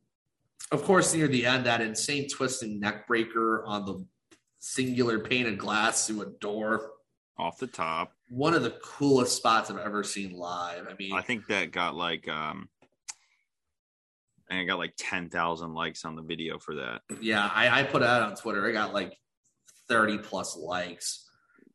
of course, near the end, that insane twisting neck breaker on the singular pane of glass through a door. off the top. One of the coolest spots I've ever seen live. I mean, I think that got like um and I got like ten thousand likes on the video for that. yeah, I, I put it out on Twitter. I got like 30 plus likes.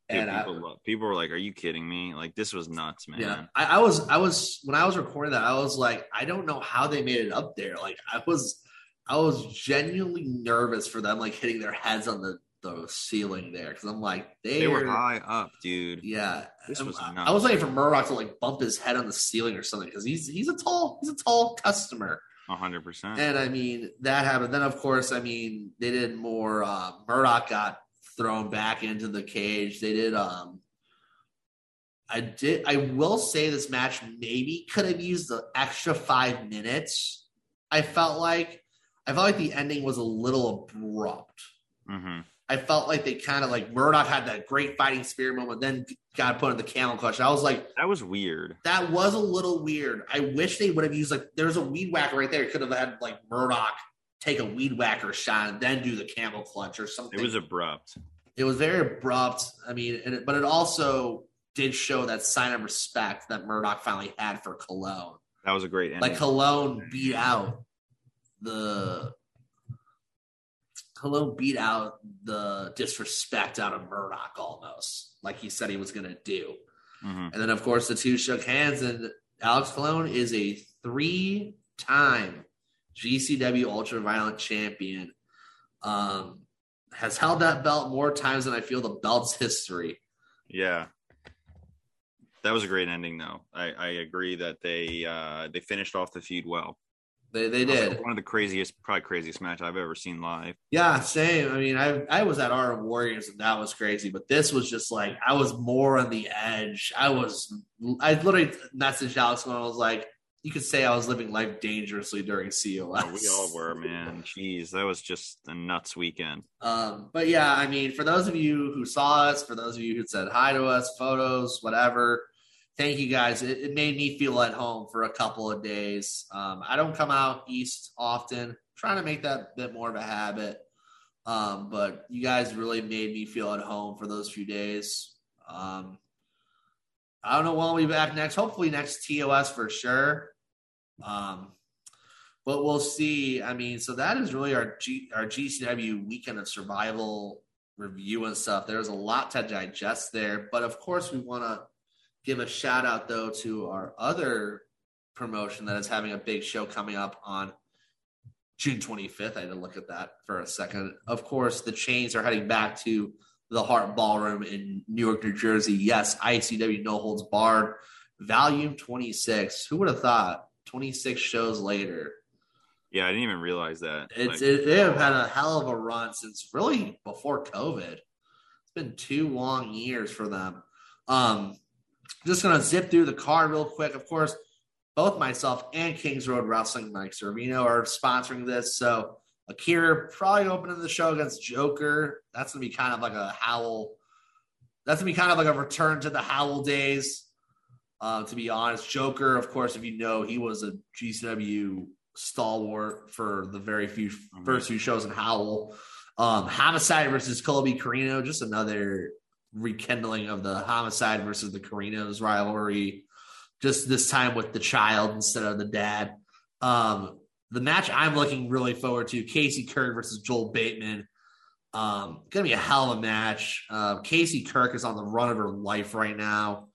Dude, And I, people, people were like, "Are you kidding me? Like this was nuts, man." yeah, I, I was, I was, when I was recording that, I was like, I don't know how they made it up there. Like, I was, I was genuinely nervous for them, like hitting their heads on the, the ceiling there. Cause I'm like, They were high up, dude. Yeah, This was I. I was waiting for Murdoch to like bump his head on the ceiling or something because he's he's a tall he's a tall customer, hundred percent. and I mean that happened. Then of course, I mean they did more. Uh, Murdoch got thrown back into the cage. They did. um I did. I will say this match maybe could have used the extra five minutes. I felt like I felt like the ending was a little abrupt. hmm I felt like they kind of like Murdoch had that great fighting spirit moment, then got put in the camel clutch. I was like, That was weird. that was a little weird. I wish they would have used like there's a weed whacker right there. Could have had like Murdoch take a weed whacker shot and then do the camel clutch or something. It was abrupt. it was very abrupt. I mean, and it, but it also did show that sign of respect that Murdoch finally had for Colon. That was a great ending. Like Colon beat out the Colon beat out the disrespect out of Murdoch almost, like he said he was going to do. Mhm. And then, of course, the two shook hands, and Alex Colon is a three-time GCW Ultra Violent champion. Um, has held that belt more times than I feel the belt's history. Yeah. That was a great ending, though. I, I agree that they uh, they finished off the feud well. They they did. One of the craziest, probably craziest match I've ever seen live. Yeah, same. I mean, I I was at Art of Warriors and that was crazy, but this was just like I was more on the edge. I was I literally messaged Alex when I was like, you could say I was living life dangerously during COS. Oh, we all were, man. Jeez, that was just a nuts weekend. Um, but yeah, I mean, for those of you who saw us, for those of you who said hi to us, photos, whatever, thank you guys. It, it made me feel at home for a couple of days. Um, I don't come out east often, trying to make that a bit more of a habit. Um, but you guys really made me feel at home for those few days. Um, I don't know when I'll be back next. Hopefully next TOS for sure. Um, but we'll see. I mean, so that is really our G, our GCW weekend of survival review and stuff. There's a lot to digest there, but of course we want to give a shout out though to our other promotion that is having a big show coming up on June 25th. I had to look at that for a second. Of course, the chains are heading back to the Hart Ballroom in Newark, New Jersey. Yes, ICW No Holds Barred, Volume 26. Who would have thought? 26 shows later. Yeah, I didn't even realize that. It's like, it, they have had a hell of a run since really before COVID. It's been two long years for them. Um, just gonna zip through the card real quick. Of course, both myself and Kings Road Wrestling, Mike Servino, are sponsoring this. So Akira probably opening the show against Joker. That's gonna be kind of like a howl. That's gonna be kind of like a return to the howl days. Uh, to be honest, Joker, of course, if you know, he was a GCW stalwart for the very few mm-hmm. first few shows in Howl. Um, Homicide versus Colby Corino, just another rekindling of the Homicide versus the Corinos rivalry. Just this time with the child instead of the dad. Um, the match I'm looking really forward to: Casey Kirk versus Joel Bateman. Um, gonna be a hell of a match. Uh, Casey Kirk is on the run of her life right now.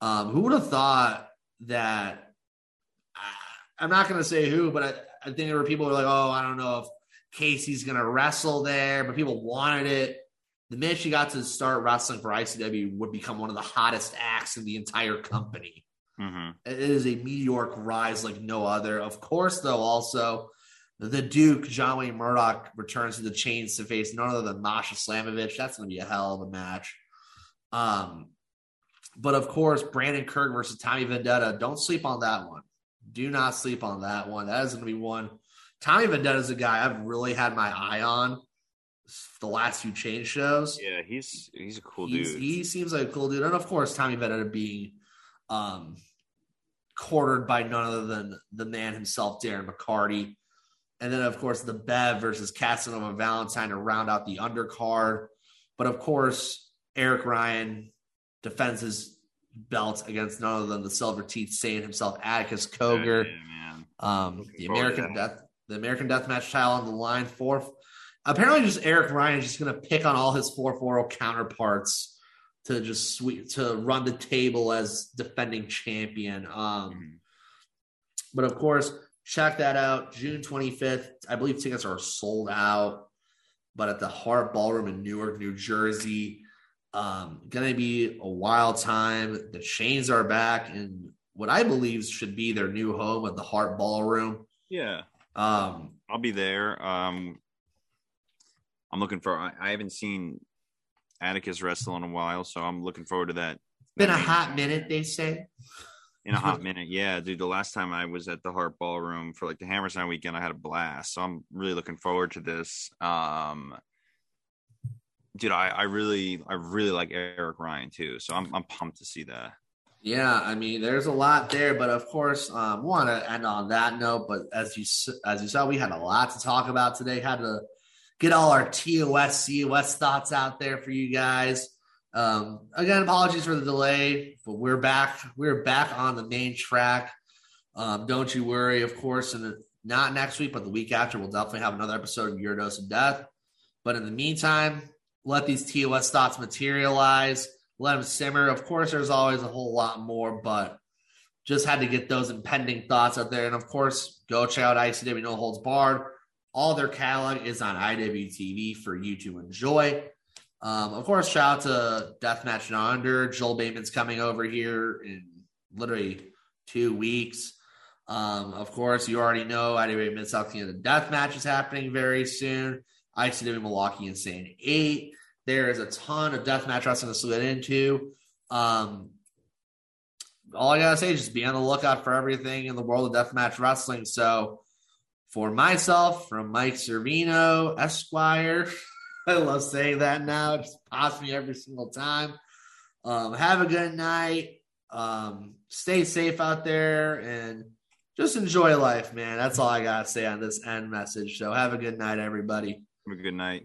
Um, who would have thought that? I'm not gonna say who, but I, I think there were people who were like, "Oh, I don't know if Casey's gonna wrestle there," but people wanted it. The minute she got to start wrestling for ICW, would become one of the hottest acts in the entire company. Mm-hmm. It is a meteoric rise like no other. Of course, though, also the Duke, John Wayne Murdoch, returns to the chains to face none other than Masha Slamovich. That's going to be a hell of a match. Um, but of course, Brandon Kirk versus Tommy Vendetta. Don't sleep on that one. Do not sleep on that one. That is going to be one. Tommy Vendetta is a guy I've really had my eye on the last few chain shows. Yeah, he's he's a cool he's, dude. He seems like a cool dude, and of course, Tommy Vendetta being um, quartered by none other than the man himself, Darren McCarty. And then, of course, the Bev versus Casanova Valentine to round out the undercard. But of course, Eric Ryan defends his belt against none other than the Silver Teeth Saint himself, Atticus Cogar. Yeah, um, the American Death, the American Death Match title on the line. Fourth, apparently, just Eric Ryan is just going to pick on all his four four counterparts to just sweep to run the table as defending champion. Um, mm-hmm. But of course, check that out. June 25th. I believe tickets are sold out, but at the Hart Ballroom in Newark, New Jersey. Um, gonna be a wild time. The chains are back in what I believe should be their new home at the Hart Ballroom. Yeah. Um, I'll be there. Um, I'm looking for. I, I haven't seen Atticus wrestle in a while, so I'm looking forward to that. Been a hot minute, they say. In a hot minute, yeah, dude. The last time I was at the Hart Ballroom for like the Hammerstein weekend, I had a blast. So I'm really looking forward to this. Um, dude, I, I really, I really like Eric Ryan too. So I'm, I'm pumped to see that. Yeah, I mean, there's a lot there, but of course, um, want to end on that note. But as you as you saw, we had a lot to talk about today. Had to get all our TOS, COS thoughts out there for you guys. Um, again, apologies for the delay, but we're back. We're back on the main track. Um, don't you worry, of course, and not next week, but the week after, we'll definitely have another episode of Your Dose of Death. But in the meantime, let these TOS thoughts materialize. Let them simmer. Of course, there's always a whole lot more, but just had to get those impending thoughts out there. And of course, go check out ICW No Holds Barred. All their catalog is on IWTV for you to enjoy. Um, of course, shout out to Deathmatch Down Under. Joel Bateman's coming over here in literally two weeks. Um, of course, you already know IWA Mid South Canada Death Match is happening very soon. ICW Milwaukee Insane 8. There is a ton of death match wrestling to slid into. Um, all I gotta say is just be on the lookout for everything in the world of deathmatch wrestling. So, for myself, from Mike Servino, Esquire, I love saying that now. It just pops me every single time. Um, have a good night. Um, stay safe out there and just enjoy life, man. That's all I gotta say on this end message. So, have a good night, everybody. Have a good night.